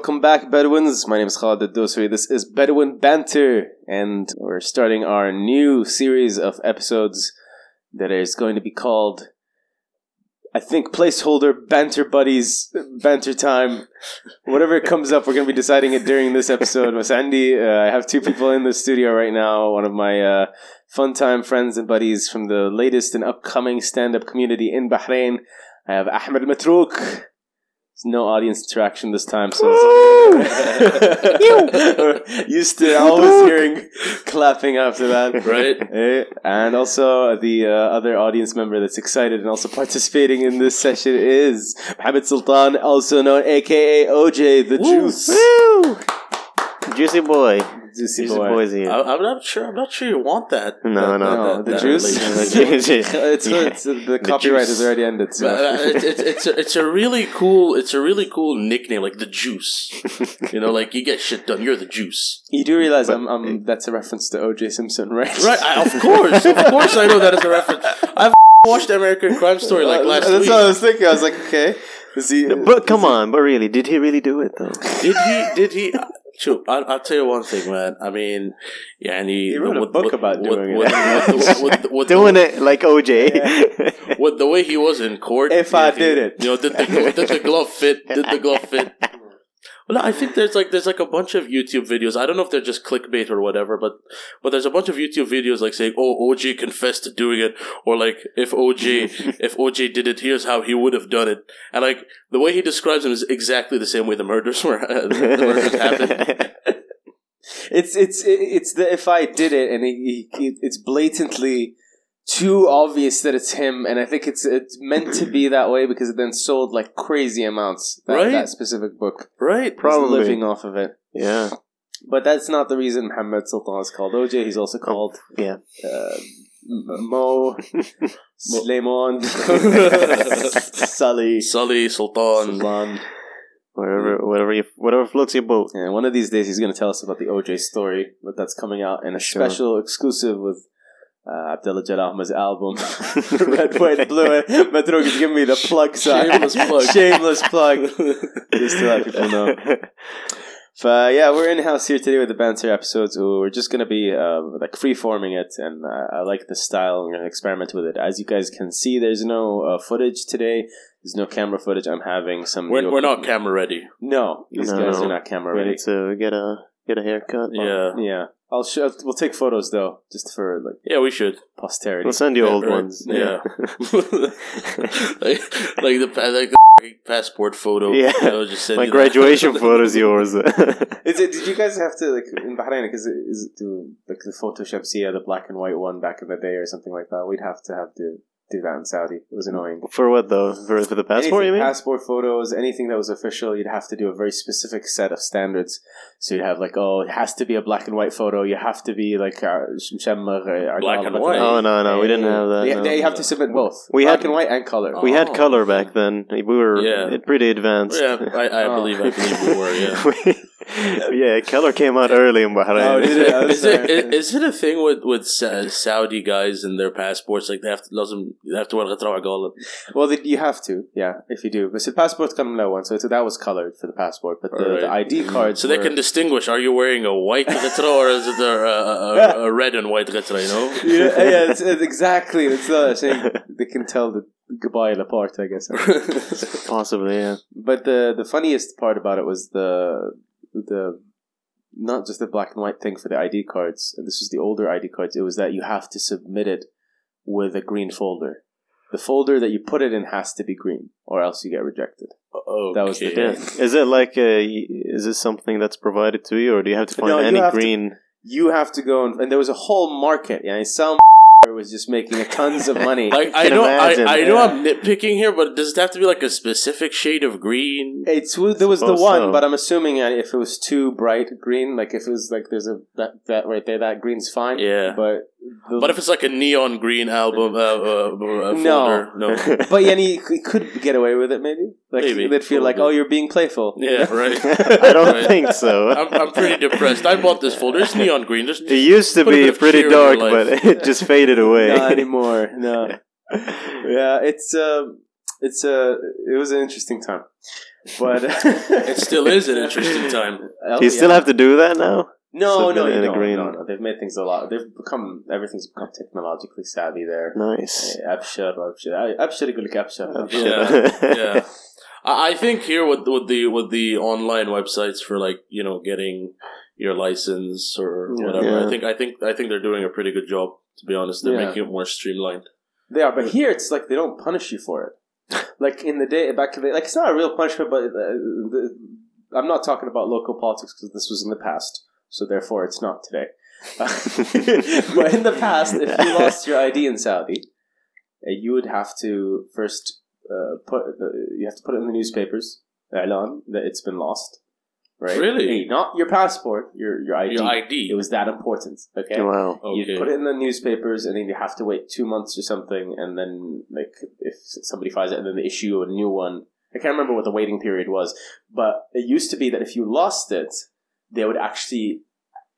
welcome back, Bedouins. My name is Khalid Dosri. This is Bedouin Banter, and we're starting our new series of episodes that is going to be called, I think, placeholder Banter Buddies Banter Time. Whatever comes up, we're going to be deciding it during this episode. Mas Andy, uh, I have two people in the studio right now. One of my uh, fun time friends and buddies from the latest and upcoming stand up community in Bahrain. I have Ahmed Matrouk. There's no audience interaction this time, so it's used to always hearing clapping after that, Right. Eh, And also the uh, other audience member that's excited and also participating in this session is Mohammed Sultan, also known AKA OJ the Juice. Woo! Juicy boy. Juicy Juicy boy. boy's here. I, I'm not sure. I'm not sure you want that. No, that- no. that- No, the that juice. relationship. it's, it's, the copyright has already ended. So. But, uh, it's, it's, it's, a, it's a really cool it's a really cool nickname like the juice you know like you get shit done you're the juice you do realize I'm, I'm, that's a reference to OJ Simpson, right? right I, of course of course I know that is a reference I've watched American Crime Story like last That's week what I was thinking. I was like, okay. Is he, But come on, but really, did he really do it though? did he did he Sure, I'll, I'll tell you one thing, man. I mean, yeah, and he, He wrote a book about doing it. with, With, with, with, Doing it like OJ. with the way he was in court. If yeah, I he- did it. you know, did the did the glove fit? Did the glove fit? Well, no, I think there's like there's like a bunch of YouTube videos. I don't know if they're just clickbait or whatever, but but there's a bunch of YouTube videos like saying, "Oh, OJ confessed to doing it," or like if OJ if OJ did it, here's how he would have done it. And like the way he describes them is exactly the same way the murders were uh, the murders happened. It's it's it's the if I did it and he, he, it's blatantly too obvious that it's him, and I think it's it's meant to be that way because it then sold like crazy amounts. That, Right. that specific book, Right? He's Probably. living off of it. yeah, But that's not the reason Muhammad Sultan is called OJ. He's also called yeah. uh, M- Mo, Suleiman, Sully, Sully Sultan. Sultan. Whatever, whatever, you, whatever floats your boat. And one of these days, he's going to tell us about the OJ story, but that's coming out in a Sure. special exclusive with uh, Abdullah Jalal Ahmed's album, Red, White, Blue. Matrouk is giving me the plug sign. Shameless plug. Shameless plug. Just to let people know. But yeah, we're in house here today with the banter episodes. We're just gonna be uh, like free forming it, and uh, I like the style. We're gonna experiment with it. As you guys can see, there's no uh, footage today. There's no camera footage. I'm having some. We're, we're not camera ready. No, these No, guys no. are not camera We ready. need to get a get a haircut. Yeah. Yeah, I'll show. We'll take photos though, just for like Yeah, we should. posterity. We'll send you Yeah, old right. ones. Yeah. like, like the like the passport photo. Yeah. You know, just send My you that. graduation photo's yours. Is it? Did you guys have to like in Bahrain? Because is it do like the photo Shamsia, the black and white one back in the day, or something like that? We'd have to have to do that in Saudi. It was annoying. For what though? For, for the passport, anything, you mean? Passport photos, anything that was official, you'd have to do a very specific set of standards. So you'd have like, oh, it has to be a black and white photo. You have to be like uh, uh black and white. Oh no, no, we didn't have that. Yeah, no. you have to submit both. We black had, and white and color. Oh. We had oh. color back then. We were yeah. pretty advanced. Yeah, I, I oh. believe I believe we were. Yeah. yeah, color came out early in Bahrain. Oh, did it? Oh, Is it, sorry. is, is it a thing with with Sa- Saudi guys and their passports? Like they have to لازم they have to wear غطرة عقال. Well, the, you have to, yeah, if you do. But the passport كان one, so it's, that was colored for the passport. But the, Alright. the ID cards, So they were- can distinguish: Are you wearing a white غطرة or is it a, a, a, a red and white غطرة? You know. yeah, yeah, it's, it's exactly. It's not saying they can tell the goodbye apart, I guess. Possibly, yeah. But the the funniest part about it was the the not just the black and white thing for the ID cards. And this was the older ID cards. It was that you have to submit it with a green folder. The folder that you put it in has to be green, or else you get rejected. okay. That was the Yeah. Is it like a, is this something that's provided to you, or do you have to find No, you any have to- green? You have to go and, and there was a whole market. Yeah, some was just making tons of money. Like I can know, imagine, I, I know yeah. I'm nitpicking here, but does it have to be like a specific shade of green? It's there was the one, so. but I'm assuming uh, if it was too bright green, like if it was like there's a that that right there, that green's fine. Yeah. but the, But if it's like a neon green album, uh, uh, uh, No. no, but yeah, he, he could get away with it. Maybe like, Maybe. They'd feel like, oh, you're being playful. Yeah, right. I don't Right. think so. I'm, I'm pretty depressed. I bought this folder. It's neon green. It used to be pretty dark, but it just faded away. Not anymore. No. yeah, it's uh, it's uh, it was an interesting time, but it still is an interesting time. Do you oh, still have to do that now? no, no, you don't, green. no, no. They've made things a lot. They've become everything's become technologically savvy there. Nice. Eh, Absher, absher. I- Absher يقول لك. Yeah, yeah. I I think here with with the with the online websites for like you know getting your license or whatever. Yeah. I think I think I think they're doing a pretty good job. To be honest, they're Yeah. making it more streamlined. They are, but here it's like they don't punish you for it. Like in the day back in the like it's not a real punishment, but uh, the, I'm not talking about local politics because this was in the past, so therefore it's not today. but in the past, if you lost your ID in Saudi, uh, you would have to first uh, put the, you have to put it in the newspapers, اعلان that it's been lost. Right? Really? Hey, not your passport, your your ID. Your ID. It was that important. Okay. wow. You okay. put it in the newspapers, and then you have to wait two months or something, and then like if somebody finds it, and then they issue a new one. I can't remember what the waiting period was, but it used to be that if you lost it, they would actually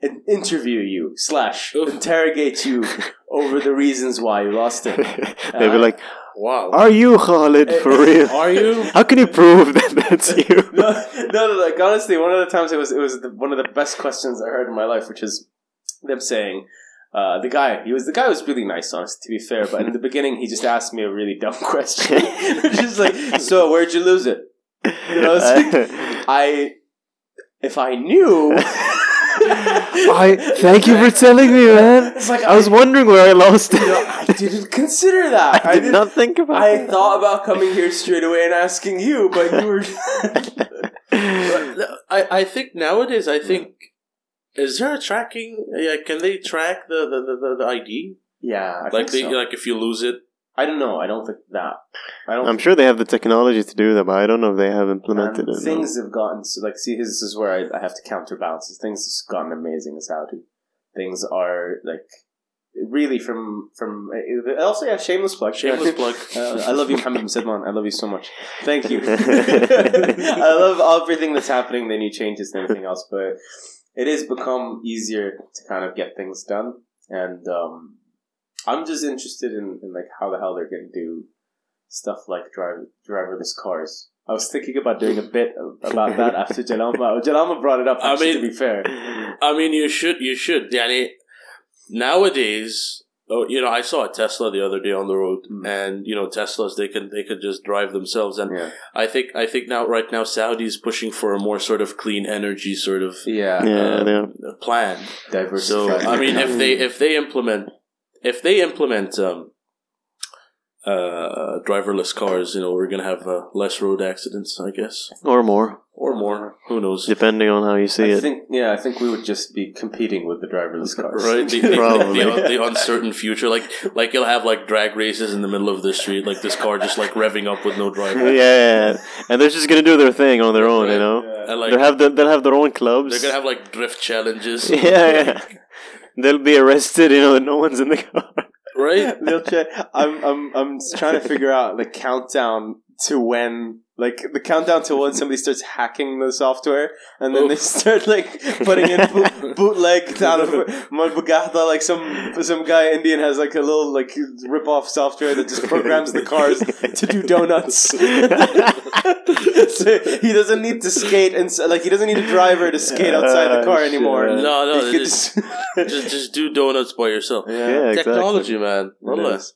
in- interview you slash Oof. interrogate you over the reasons why you lost it. They'd be like, wow. "Are you Khalid for real? Are you? How can you prove that that's you?" no, no, no, like honestly, one of the times it was it was the, one of the best questions I heard in my life, which is them saying. Uh, the guy, he was the guy was really nice, honest to be fair. But in the beginning, he just asked me a really dumb question, which is like, "So where'd you lose it?" You know, it's like, I, if I knew, I thank you for telling me, man. It's like I was wondering where I lost you know, it. I didn't consider that. I did didn't- think about I it. thought about coming here straight away and asking you, but you were. I I think nowadays I think is there a tracking? Yeah, can they track the the, the, the, the ID? yeah, I like think they so. like if you lose it. I don't know. I don't think that. I don't. I'm sure they have the technology to do that, but I don't know if they have implemented it. things have gotten so like see this is where I, I have to counterbalance this. Things have gotten amazing in Saudi. Things are like really from from uh, also yeah shameless plug Shameless plug. uh, I love you Mohammed bin Salman I love you so much thank you I love everything that's happening the new changes and everything else but it has become easier to kind of get things done and um, I'm just interested in, in like how the hell they're going to do stuff like drive, driverless cars. I was thinking about doing a bit about that after Jalama. Jalama brought it up. I Actually, mean- to be fair, I mean, you should you should. Yani, nowadays, oh, you know, I saw a Tesla the other day on the road, Mm. and you know, Teslas they can they could just drive themselves, and yeah, I think I think now right now Saudi is pushing for a more sort of clean energy sort of yeah, Yeah, uh, yeah. plan. So. I mean, if they if they implement if they implement um, uh, driverless cars, you know, we're gonna have uh, less road accidents, I guess, or more, or more. Who knows? depending on how you see I it. think yeah, I think we would just be competing with the driverless cars, Right, the, the, Probably. the, the uncertain future, like like you'll have like drag races in the middle of the street, like this car just like revving up with no driver. yeah, and they're just gonna do their thing on their own, you know. Yeah. And like they'll have the, they'll have their own clubs. they're gonna have like drift challenges. yeah, yeah. They'll be arrested, you know, and no one's in the car. right. They'll check. I'm I'm I'm trying to figure out the countdown to when like the countdown to when somebody starts hacking the software and then they start like putting in boot, bootleg out of Malbugahda like some some guy Indian has like a little like rip off software that just programs the cars to do donuts. so he doesn't need to skate and like he doesn't need a driver to skate outside the ah, car Oh, anymore. shit. No, no, just, just- just just do donuts by yourself. Yeah, exactly. Technology, man. It Wallah. is.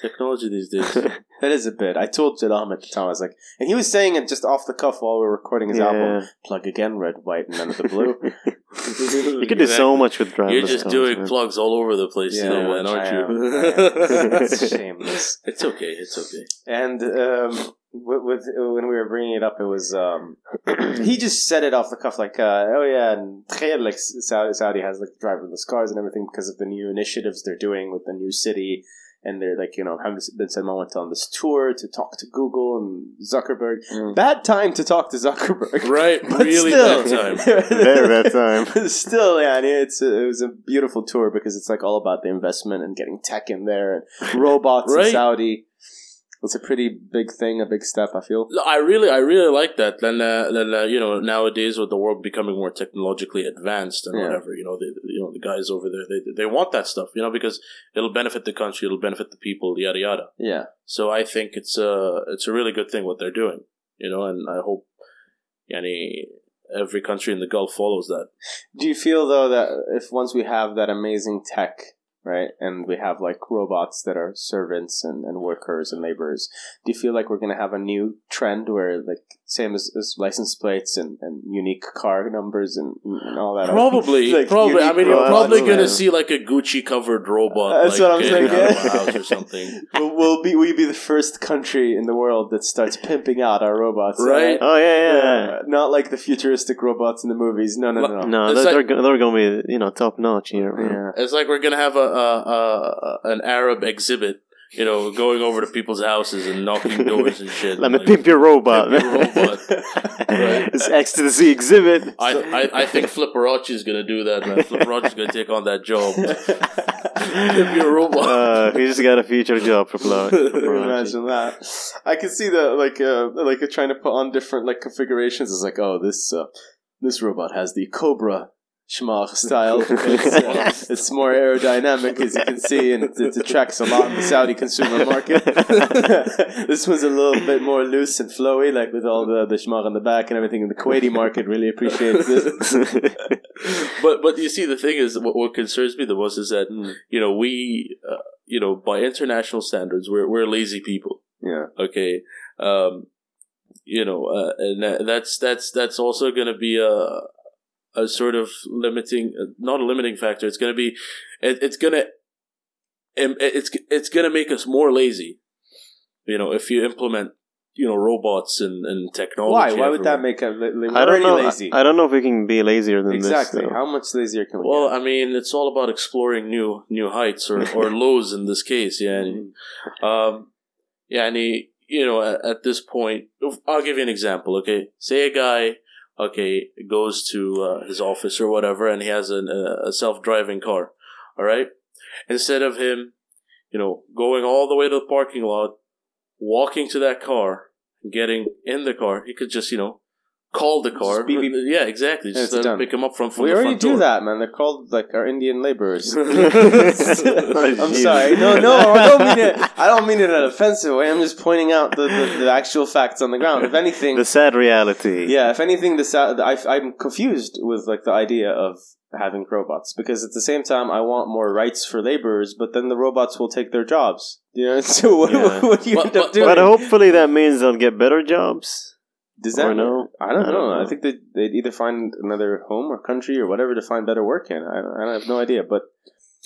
Technology these days. that is a bit. I told Jed at the time, I was like, and he was saying it just off the cuff while we were recording his yeah. album. Plug again, red, white, and then the blue. you could do so much with driverless. You're just doing man. plugs all over the place, yeah, you know, aren't you? it's shameless. It's okay. It's okay. And um, with, with, when we were bringing it up, it was um, he just said it off the cuff, like, uh, "Oh yeah, and like Saudi has like driverless cars and everything because of the new initiatives they're doing with the new city." And they're like, you know, Mohammed bin Salman went on this tour to talk to Google and Zuckerberg. Bad time to talk to Zuckerberg. Right, But really still, bad time. Very bad time. still, yeah, it's a, it was a beautiful tour because it's like all about the investment and getting tech in there and robots in Saudi. It's a pretty big thing, a big step. I feel. I really, I really like that. Then, uh, then uh, you know, nowadays with the world becoming more technologically advanced and Yeah. whatever, you know, the know the guys over there, they they want that stuff, you know, because it'll benefit the country, it'll benefit the people, yada yada. Yeah, So I think it's a it's a really good thing what they're doing. you know, and I hope, any every country in the Gulf follows that. Do you feel though that if once we have that amazing tech, right, and we have like robots that are servants and, and workers and laborers, do you feel like we're going to have a new trend where like same as, as license plates and, and unique car numbers and, and all that? Probably, Like, probably. I mean, you're probably going man. to see like a Gucci covered robot. That's like, what I'm saying, out of yeah. a house or something. We'll, we'll be we be the first country in the world that starts pimping out our robots, Right. Oh yeah, yeah. yeah. Not like the futuristic robots in the movies. No, no, no. No, they're, like- they're, go- they're going to be you know top notch here. Yeah. It's like we're gonna have a, a, a an Arab Xzibit, you know, going over to people's houses and knocking doors and shit. Let me Like, pimp your robot. pimp your robot. Right. It's ecstasy Xzibit. I, I I think Flipperacci is gonna do that, man. Flipperacci is gonna take on that job. Pimp your robot. Uh, he just got a future job for Plo- for Plo- Imagine that. I can see the like uh, like trying to put on different like configurations. It's like, oh, this uh, this robot has the Cobra shemagh style. It's, uh, it's more aerodynamic, as you can see, and it, it attracts a lot in the Saudi consumer market. this one's a little bit more loose and flowy, like with all the the shemagh on the back and everything. And the Kuwaiti market really appreciates this. but but you see, the thing is, what, what concerns me the most is that Mm. you know we, uh, you know, by international standards, we're we're lazy people. Yeah. Okay. Um, you know, uh, and that, that's that's that's also going to be a a sort of limiting, uh, not a limiting factor. It's going to be, it, it's going to, it's it's going to make us more lazy. You know, if you implement, you know, robots and, and technology. Why? Why would that make a? Li- li- I don't know. lazy. I, I don't know if we can be lazier than exactly. this. though. How much lazier can we? Well, get? I mean, it's all about exploring new new heights or, or lows in this case. Yeah, and, um, yeah, and he, you know, at, at this point, I'll give you an example. Okay, say a guy, okay, goes to uh, his office or whatever, and he has an, a, a self driving car. All right, instead of him, you know, going all the way to the parking lot, walking to that car, getting in the car, he could just, you know. Call the car. beep, beep. Yeah, exactly. Just it's uh, done. pick them up from, from we the already front do door. that, man. They're called like our Indian laborers. I'm sorry. No, no, I don't mean it. I don't mean it in an offensive way. I'm just pointing out the, the, the actual facts on the ground. If anything, The sad reality. yeah. If anything, this I, I'm confused with like the idea of having robots because at the same time I want more rights for laborers, but then the robots will take their jobs. You know, so what, Yeah. what do you But- end up but- doing? But hopefully that means they'll get better jobs. Does that no? I don't I don't know. I think they'd, they'd either find another home or country or whatever to find better work in. I, I have no idea, but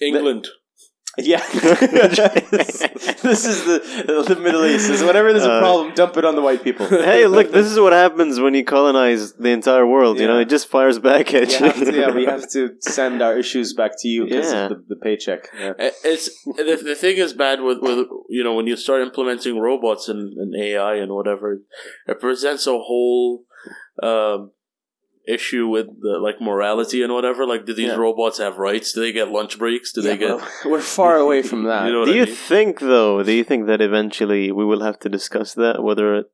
England. Yeah, this is the the Middle East. Is whenever there's a Uh, problem, dump it on the white people. hey, look, this is what happens when you colonize the entire world. You know, it just fires back at You you. have to, yeah, we have to send our issues back to you because Yeah. of the, the paycheck. Yeah. It's the, the thing is bad with, with you know when you start implementing robots and, and AI and whatever, it presents a whole um, issue with the, like morality and whatever. Like, do these Yeah. robots have rights? Do they get lunch breaks? Do they get? well, we're far away from that. You know do I you mean? think, though, do you think that eventually we will have to discuss that? Whether,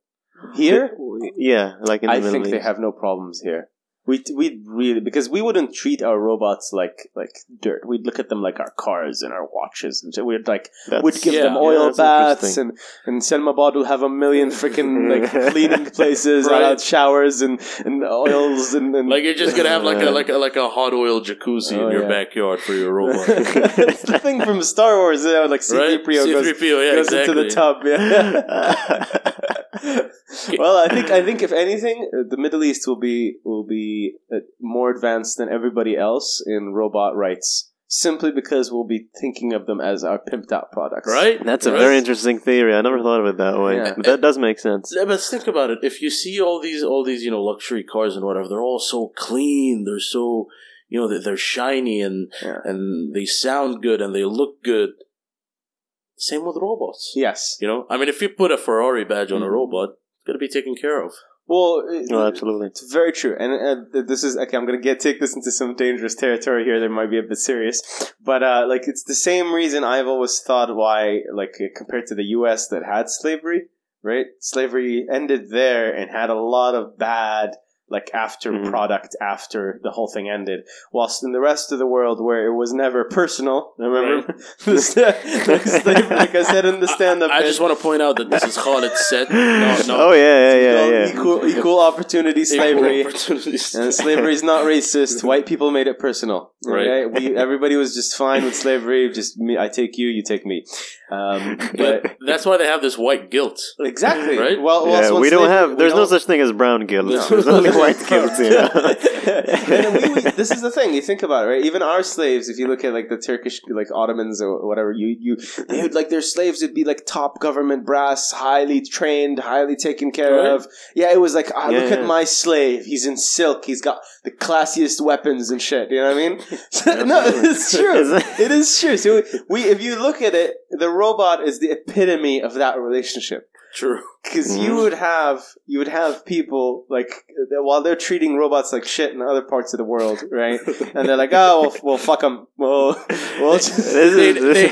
Here, yeah, like in the I Middle think they have no problems here. We we really because we wouldn't treat our robots like like dirt. We'd look at them like our cars and our watches, and so we'd like That's- we'd give yeah, them oil that's baths interesting. and and Salmabad will have a million freaking like cleaning places, Right. right. showers and and oils and, and Like you're just gonna have like a like a like a hot oil jacuzzi Oh, in your yeah. backyard for your robot, it's the thing from Star Wars, you know, like right? C-3PO goes, yeah, goes exactly. into the tub. Yeah. well, I think I think if anything, uh, the Middle East will be will be uh, more advanced than everybody else in robot rights, simply because we'll be thinking of them as our pimped out products. right? That's a Right? very interesting theory. I never thought of it that way. Yeah. But that does make sense. Yeah, but think about it. If you see all these, all these, you know, luxury cars and whatever, they're all so clean. They're so, you know, they're, they're shiny and Yeah. and they sound good and they look good. Same with robots. Yes. You know, I mean, if you put a Ferrari badge on a Mhm. robot, it's gonna be taken care of. Well, it- Oh, absolutely. It's very true, and uh, this is okay. I'm gonna get take this into some dangerous territory here. That might be a bit serious, but uh, like it's the same reason I've always thought why, like uh, compared to the U.S. that had slavery, right? Slavery ended there and had a lot of bad like after Mhm. product after the whole thing ended. Whilst in the rest of the world where it was never personal, remember? The sta- like, like I said in the stand-up, I bit, just want to point out that this is Khalid said. No, no. Oh yeah, yeah, yeah, equal- yeah. Equal, equal opportunity slavery. Equal opportunities. And slavery is not racist. White people made it personal. Right. Okay? We everybody was just fine with slavery. Just me, I take you, you take me. Um, but But that's why they have this white guilt. exactly. Right? Well, Yeah, we don't have. There's no such thing as brown guilt. No. There's only white guilt. And we, we, this is the thing. You think about it, right? Even our slaves, if you look at like the Turkish, like Ottomans or whatever, you you they would like their slaves would be like top government brass, highly trained, highly taken care Right. of. Yeah, it was like, ah, Yeah, look yeah. at my slave. He's in silk. He's got the classiest weapons and shit. You know what I mean? no, it's true. Is it- It is true. So we, if you look at it, the robot is the epitome of that relationship True. because you Mhm. would have you would have people like while they're treating robots like shit in other parts of the world, right? And they're like, oh, well, well fuck them. Well, well, This is- They, they,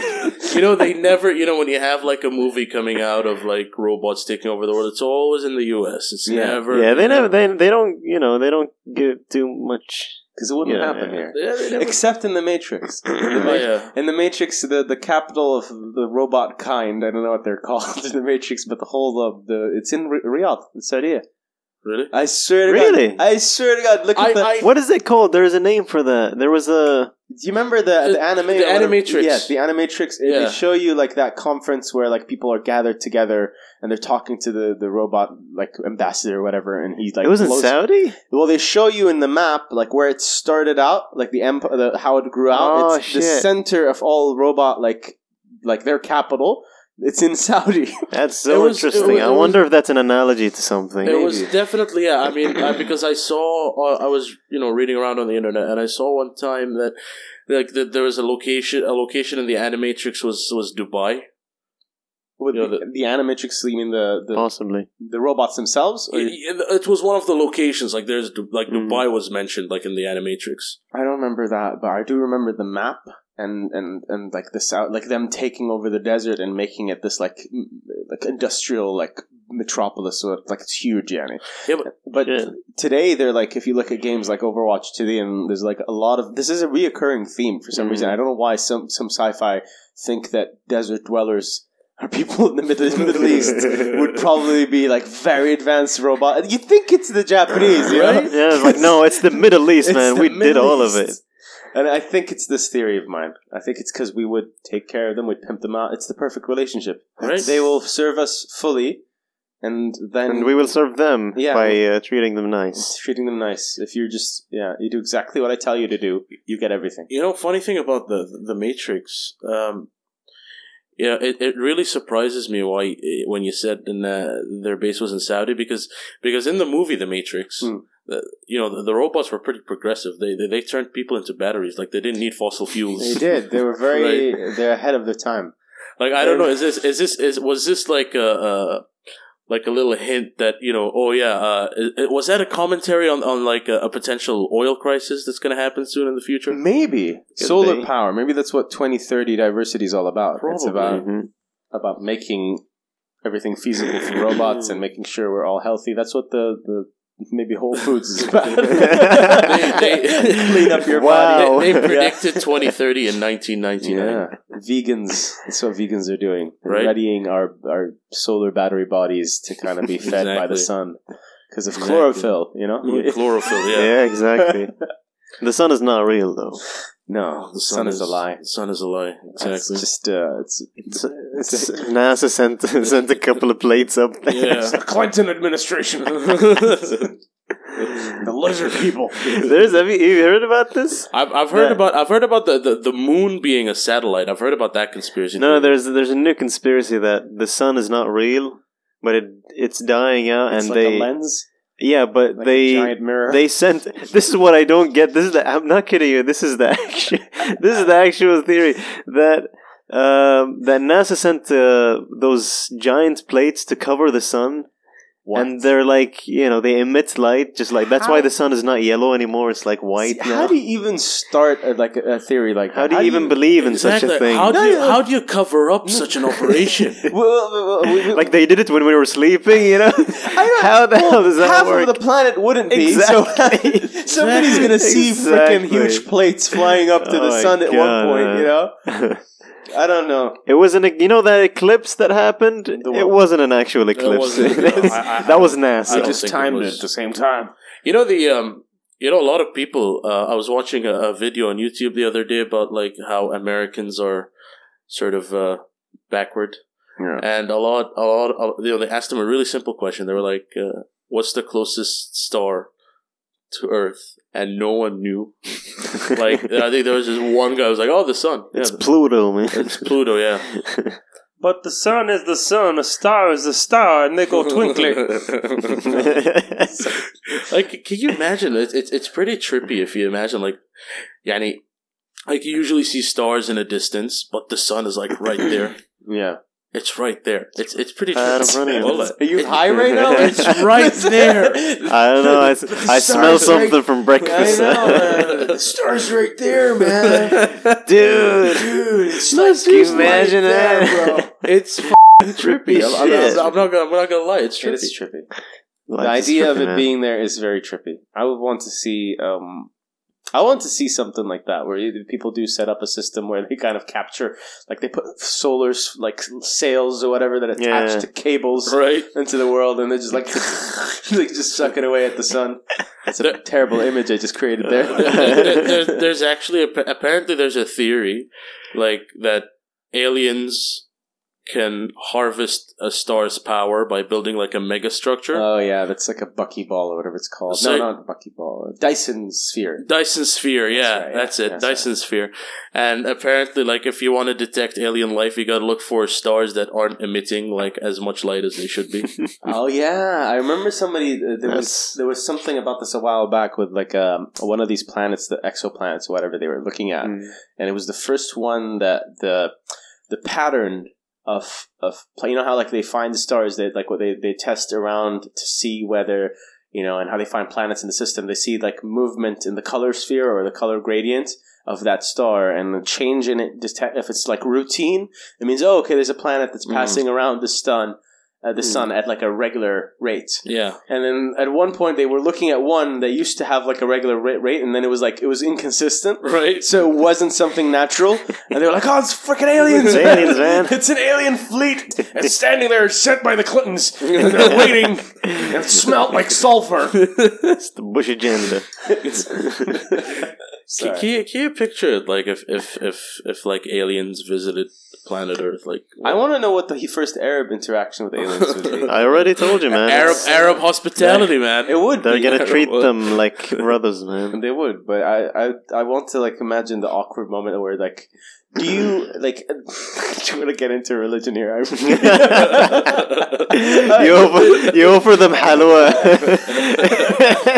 you know, they never. You know, when you have like a movie coming out of like robots taking over the world, it's always in the U.S. It's Yeah. never. yeah, they never. They they don't. You know, they don't give too much. Because it wouldn't Yeah, happen yeah. here, Yeah, never. except in the Matrix. In the, Oh, Ma- yeah. in the Matrix, the, the capital of the robot kind, I don't know what they're called in the Matrix, but the whole of the it's in R- Riyadh, in Saudi. Really? I swear to Really? God, I swear to God, look at I- the. I- What is it called? There is a name for that. There was a. Do you remember the the, The- anime? the? Animatrix. Yes, the Animatrix. It- They Yeah. show you like that conference where like people are gathered together and they're talking to the the robot like ambassador or whatever, and he's like it was in blows- Saudi. Well, they show you in the map like where it started out, like the empire, the, how it grew out. Oh, it's the shit. center of all robot like like their capital. It's in Saudi. That's so It was- it interesting. was- I it was- wonder if that's an analogy to something. It was definitely yeah. I mean, uh, because I saw, uh, I was you know reading around on the internet, and I saw one time that like that there was a location, a location in the Animatrix was was Dubai. With You know, the, the Animatrix, you mean the the, Possibly. the robots themselves? It, it was one of the locations. Like there's like Mm. Dubai was mentioned, like in the Animatrix. I don't remember that, but I do remember the map and and and like the south, like them taking over the desert and making it this like m- like industrial like metropolis. So it's like it's huge, Yanni. Yeah, but But Yeah. today they're like, if you look at games like Overwatch today, and there's like a lot of this is a reoccurring theme for some Mhm. reason. I don't know why some some sci-fi think that desert dwellers are people in the Middle, Middle East would probably be like very advanced robot. You think it's the Japanese, you know? Right? Yeah, it's like no, it's the Middle East, man. We did Middle all of it. East. And I think it's this theory of mine. I think it's because we would take care of them, we'd pimp them out. It's the perfect relationship. Right. They will serve us fully, and then And we will serve them Yeah. by uh, treating them nice. treating them nice. If you're just yeah, you do exactly what I tell you to do, you get everything. You know, funny thing about the the Matrix, um, yeah, it, it really surprises me why eh, when you said in, uh, their base was in Saudi because because in the movie The Matrix, Hmm. The, you know the, the robots were pretty progressive. They, they they turned people into batteries, like they didn't need fossil fuels. They did. They were very. They're ahead of their time. Like I don't know, is this is this is was this like a. like a little hint that you know, oh yeah, uh, was that a commentary on, on like a, a potential oil crisis that's going to happen soon in the future? Maybe Could solar be. power. Maybe that's what 2030 diversity is all about. It's Probably. about Mhm. about making everything feasible for robots and making sure we're all healthy. That's what the, the maybe Whole Foods is about. they- Clean up your Wow. body. They, they Yeah. predicted 2030 in 1999. Yeah, vegans. That's what vegans are doing. Right. Readying our our solar battery bodies to kind of be fed by the sun because of Exactly. chlorophyll. You know, Mm, Chlorophyll, yeah. Yeah. exactly. the sun is not real, though. No, the sun, is, a lie. The sun is a lie. It's Exactly. just uh, it's It's, it's, NASA sent sent a couple of plates up there. Yeah. the Clinton administration. the lizard people. There's have you, you heard about this? I've, I've heard Yeah. about I've heard about the, the, the moon being a satellite. I've heard about that conspiracy. No, theory. there's there's a new conspiracy that the sun is not real, but it it's dying out, It's and like they a lens, yeah, but like they a giant mirror. they sent. This is what I don't get. This is the. I'm not kidding you. This is the actual. this is the actual theory that um, that NASA sent uh, those giant plates to cover the sun, What? and they're like you know they emit light just like that's why the sun is not yellow anymore. It's like white See, now. how do you even start a, like a, a theory like How that? do you even believe in such a thing? How do you how do you cover up such an operation? Well, well, well, we- we- like they did it when we were sleeping, you know? How the well, hell does that half work? of the planet wouldn't be. Exactly. So somebody's gonna see freaking huge plates flying up to Oh the my sun at one point. You know, I don't know. it wasn't a, you know that eclipse that happened? It wasn't an actual eclipse. wasn't. No, I- I- that was I NASA. don't think it at the same time. You know the um you know a lot of people uh, I was watching a, a video on YouTube the other day about like how Americans are sort of uh backward Yeah. and a lot a lot a- you know they asked them a really simple question they were like uh, what's the closest star to earth and no one knew like I think there was just one guy who was like oh the sun yeah it's the- Pluto, man. it's Pluto yeah But the sun is the sun, a star is a star, and they go twinkling. like can you imagine it's, it's it's pretty trippy if you imagine like yani like you usually see stars in a distance but the sun is like right there yeah. It's right there it's it's pretty Out of trippy running. Wallah. Are you high right now? It's right there. I don't know. I, s- I smell stars right- something from I breakfast. know, man. The star's right there, man. Dude. Dude, it's Can like you imagine right there, that? bro. it's f***ing trippy I'm, I'm, Shit. I'm not gonna I'm not gonna lie it's trippy is trippy. Life the is idea of it man. being there is very trippy. I would want to see. Um, I want to see something like that where people do set up a system where they kind of capture, like they put solar like sails or whatever that attach Yeah. to cables right into the world, and they're just like like just sucking away at the sun. It's a There- terrible image I just created there. there, there's, there's actually a, apparently there's a theory like that aliens can harvest a star's power by building like a mega structure oh yeah, that's like a buckyball or whatever it's called. So- no, not a buckyball. Dyson sphere. Dyson sphere, yeah, right, yeah. that's it. That's Dyson sphere. And apparently, like, if you want to detect alien life, you got to look for stars that aren't emitting like as much light as they should be. Oh yeah, I remember somebody. Uh, there was there was something about this a while back with like um, one of these planets, the exoplanets, or whatever they were looking at, Mm. and it was the first one that the the pattern of of you know how like they find the stars they like what they they test around to see whether you know and how they find planets in the system they see like movement in the color sphere or the color gradient of that star and the change in it just if it's like routine it means oh okay there's a planet that's Mm. passing around the sun uh, the Mm. sun at like a regular rate yeah, and then at one point they were looking at one that used to have like a regular rate, rate and then it was like it was inconsistent right. so it wasn't something natural and they were like oh it's freaking aliens It's aliens, man. it's an alien fleet it's standing there sent by the clintons and they're waiting and it smelled like sulfur It's the Bush agenda. Can, can, you, can you picture it like if if if if like aliens visited planet Earth? Like I want to know what the first Arab interaction with aliens would be. I already told you, man. Arab It's- Arab hospitality, man. It would. They're be. gonna treat Well- them like brothers, man. They would, but I, I, I want to like imagine the awkward moment where like, do you like? do you want to get into religion here? you offer you offer them halwa,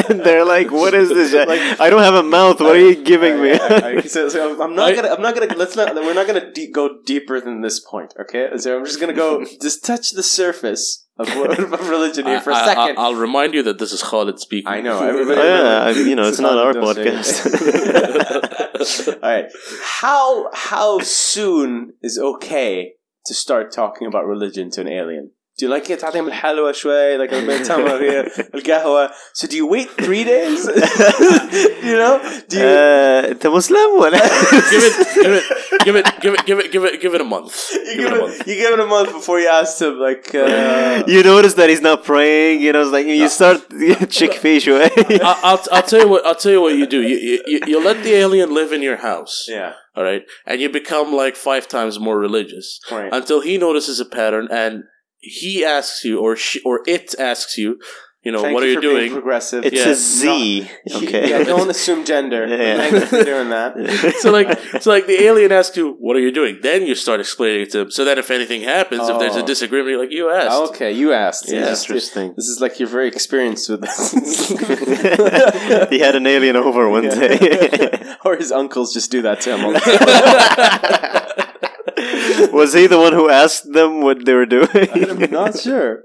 they're like, "What is this? Like- I don't have a mouth. What are you giving me?" I- I- so, so I'm not I- gonna. I'm not gonna. Let's not. We're not gonna de- go deeper than this point. Okay. So I'm just gonna go. Just touch the surface of, what- of religion here for a I, second. will remind you that this is Khalid speaking. I know, everybody- Oh, yeah, I, you know, This it's not our podcast. All right. How how soon is okay to start talking about religion to an alien? Do you like it? تعطيهم الحلوى شوي like a bit of تمر here القهوة. So do you wait three days? you know? Do you Uh, أنت مسلم ولا؟ give it, give it, give it, give it, give it, give it, give it a month. you Give give, it a it, month. you give it a month before you ask him like uh, you notice that he's not praying. You know, it's like you start chick fish away. I, I'll, I'll tell you what. I'll tell you what you do. You, you, you let the alien live in your house. yeah All right, and you become like five times more religious right until he notices a pattern and he asks you, or she, or it asks you, you know, Thank what are you for being doing? progressive It's Yeah. a Z. Okay. yeah don't assume gender Yeah. Thank you for doing that so like, so like the alien asks you, "What are you doing?" Then you start explaining it to him. So that if anything happens, if there's a Oh. disagreement, you're like, "You asked." okay you asked Yeah. This is- Interesting. this is like you're very experienced with this he had an alien over one day. or his uncles just do that to him all the Was he the one who asked them what they were doing? I'm not sure,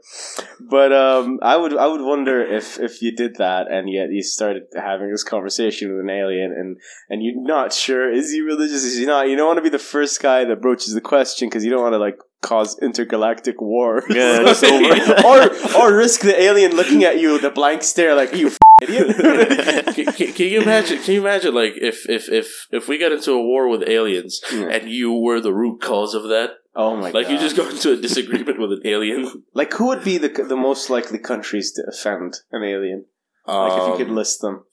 but um, I would I would wonder if if you did that and yet you started having this conversation with an alien and and you're not sure is he religious is he not you don't want to be the first guy that broaches the question because you don't want to like cause intergalactic war Yeah, or or risk the alien looking at you with a blank stare like you. can, can, can you imagine? Can you imagine like if if if if we got into a war with aliens Yeah. and you were the root cause of that? oh my Like god! you just go into a disagreement with an alien. like who would be the the most likely countries to offend an alien? Like if you could Um, list them,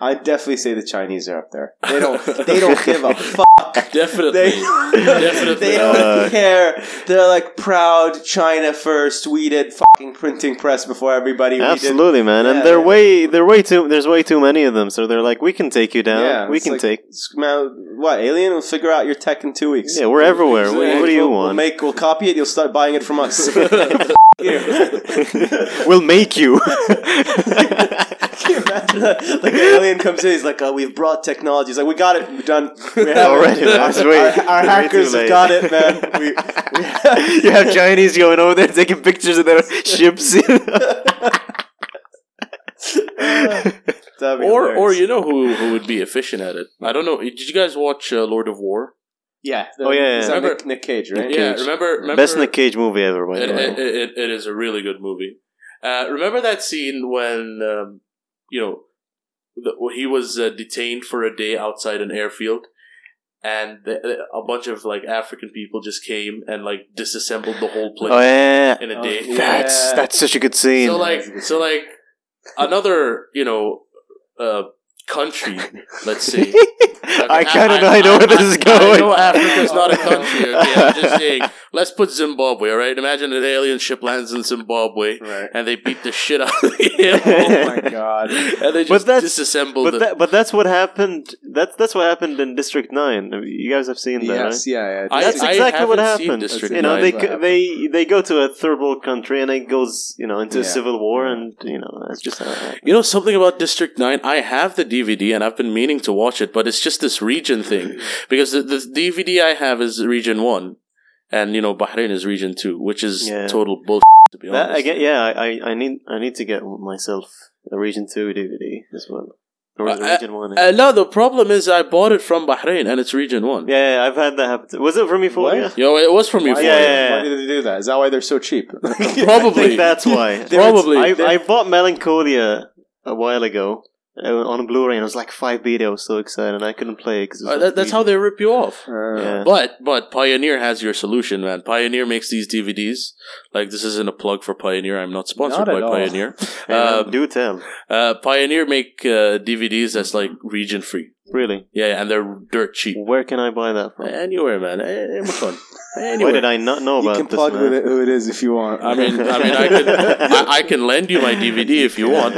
I'd definitely say the Chinese are up there. They don't. They don't give a fuck. Definitely, They, definitely. they don't Uh, care. They're like proud China first. We did fucking printing press before everybody. Absolutely, man. Yeah, and they're yeah. way they're way too there's way too many of them, so they're like, we can take you down. Yeah, we can like- take man, what alien will figure out your tech in two weeks. Yeah, we're everywhere. What, what do you we'll, want? We'll make. We'll copy it. You'll start buying it from us. we'll make you. Can you imagine? Like an alien comes in, he's like, "Oh, we've brought technology." He's like, "We got it. We're done. We have Already, it. man. It's way- our, our hackers have got it, man. We, we you have Chinese going over there taking pictures of their ships. That'd be or or you know who who would be efficient at it? I don't know. Did you guys watch uh, Lord of War? yeah. Oh, yeah, yeah. Remember- Nick, Nick Cage, right? Yeah, Cage. remember, remember Best Nick Cage movie ever, by It, the way. it, it, it is a really good movie. Uh, remember that scene when um, you know the, when he was uh, detained for a day outside an airfield, and the, a bunch of like African people just came and like disassembled the whole place Oh yeah, in a Oh, day. yeah. that's that's such a good scene. So like, so like another you know uh, country, let's say. I kind of know. I know where this is going. I know Africa's not a country. Okay, I'm just saying. Let's put Zimbabwe. All right, imagine an alien ship lands in Zimbabwe, Right. and they beat the shit out of the Oh my god. and they But just that's- disassemble But that, but that's what happened. That's that's what happened in District Nine. You guys have seen that, right? Yes, yeah, yeah. That's I exactly what haven't seen happened. District you know, Nine. they happened. they they go to a third world country and it goes you know into a civil war, and you know that's just how it happened. you know something about District Nine? I have the DVD and I've been meaning to watch it, but it's just this region thing because the, the DVD I have is Region One, and you know Bahrain is Region Two, which is Yeah. total bullshit. To be That, honest, again, yeah, I, I I need I need to get myself a Region Two DVD as well, or is Uh, Region One? Uh, no, the problem is I bought it from Bahrain and it's Region One. yeah, yeah, I've had that happen. too. Was it from Euphoria? What? Yo, it was from Why, Euphoria. Yeah, yeah, yeah. why did they do that? Is that why they're so cheap? I Probably. think that's why. Probably. I, I bought Melancholia a while ago uh, on a Blu-ray, and it was like five beta. I was so excited, and I couldn't play it because Uh, that, that's how they rip you off. Yeah. But but Pioneer has your solution, man. Pioneer makes these DVDs. Like this isn't a plug for Pioneer. I'm not sponsored Not by all. Pioneer. Hey, man, Um, do tell. uh, Pioneer make uh, DVDs that's like region free. Really, Yeah, and they're dirt cheap. where can I buy that from? Anywhere, man. Anywhere. Why did I not know you about can plug man? with it who it is if you want. I mean, I mean, I can, I, I can lend you my DVD if you want.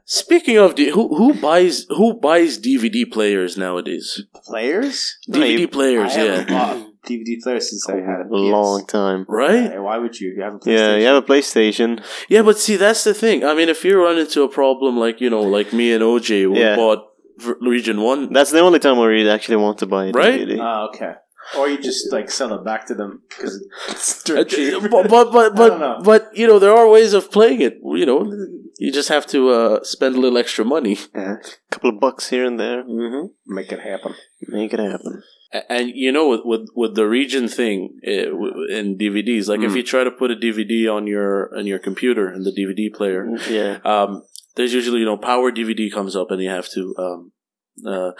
Speaking of, who who buys who buys DVD players nowadays? players. DVD you- players, I yeah. DVD players since I had a long time. Right? Yeah, why would you? You have a Yeah, PlayStation. you have a PlayStation. Yeah, but see, that's the thing. I mean, if you run into a problem like you know, like me and OJ, we Yeah. bought v- Region One, That's the only time where you actually want to buy it. Right? DVD. Ah, okay. Or you just like sell it back to them because it's dirt cheap. but but but but, but you know, there are ways of playing it. You know, you just have to uh, spend a little extra money. A couple of bucks here and there, mm-hmm. Make it happen. make it happen. And you know, with with, with the region thing uh, in DVDs, like if Mm. you try to put a DVD on your on your computer in the DVD player, Yeah, um, there's usually you know power DVD comes up and you have to um, uh,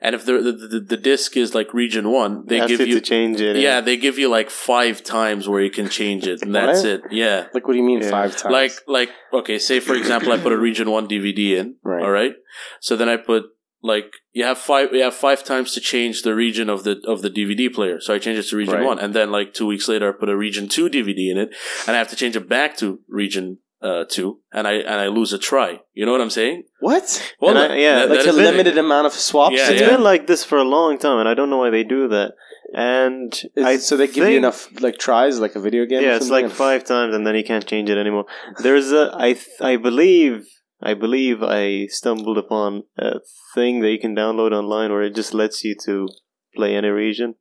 and if the, the the the disc is like region one, they Ask give you you to change it. yeah they give you like five times where you can change it and that's it yeah. Like, what do you mean Yeah. five times? Like like okay, say for example, I put a region one DVD in, Right. all right. So then I put like you have five you have five times to change the region of the of the DVD player. So I change it to region Right. one, and then like two weeks later, I put a region two DVD in it, and I have to change it back to region uh two, and I and I lose a try. You know what I'm saying? what? Well, I- yeah, that- Like that a is the thing. limited amount of swaps? Yeah, It's yeah. been like this for a long time, and I don't know why they do that. And I so they give you enough like tries, like a video game. Yeah, it's something? like five times, and then you can't change it anymore. There's a I th- I believe I believe I stumbled upon a thing that you can download online where it just lets you to play any region.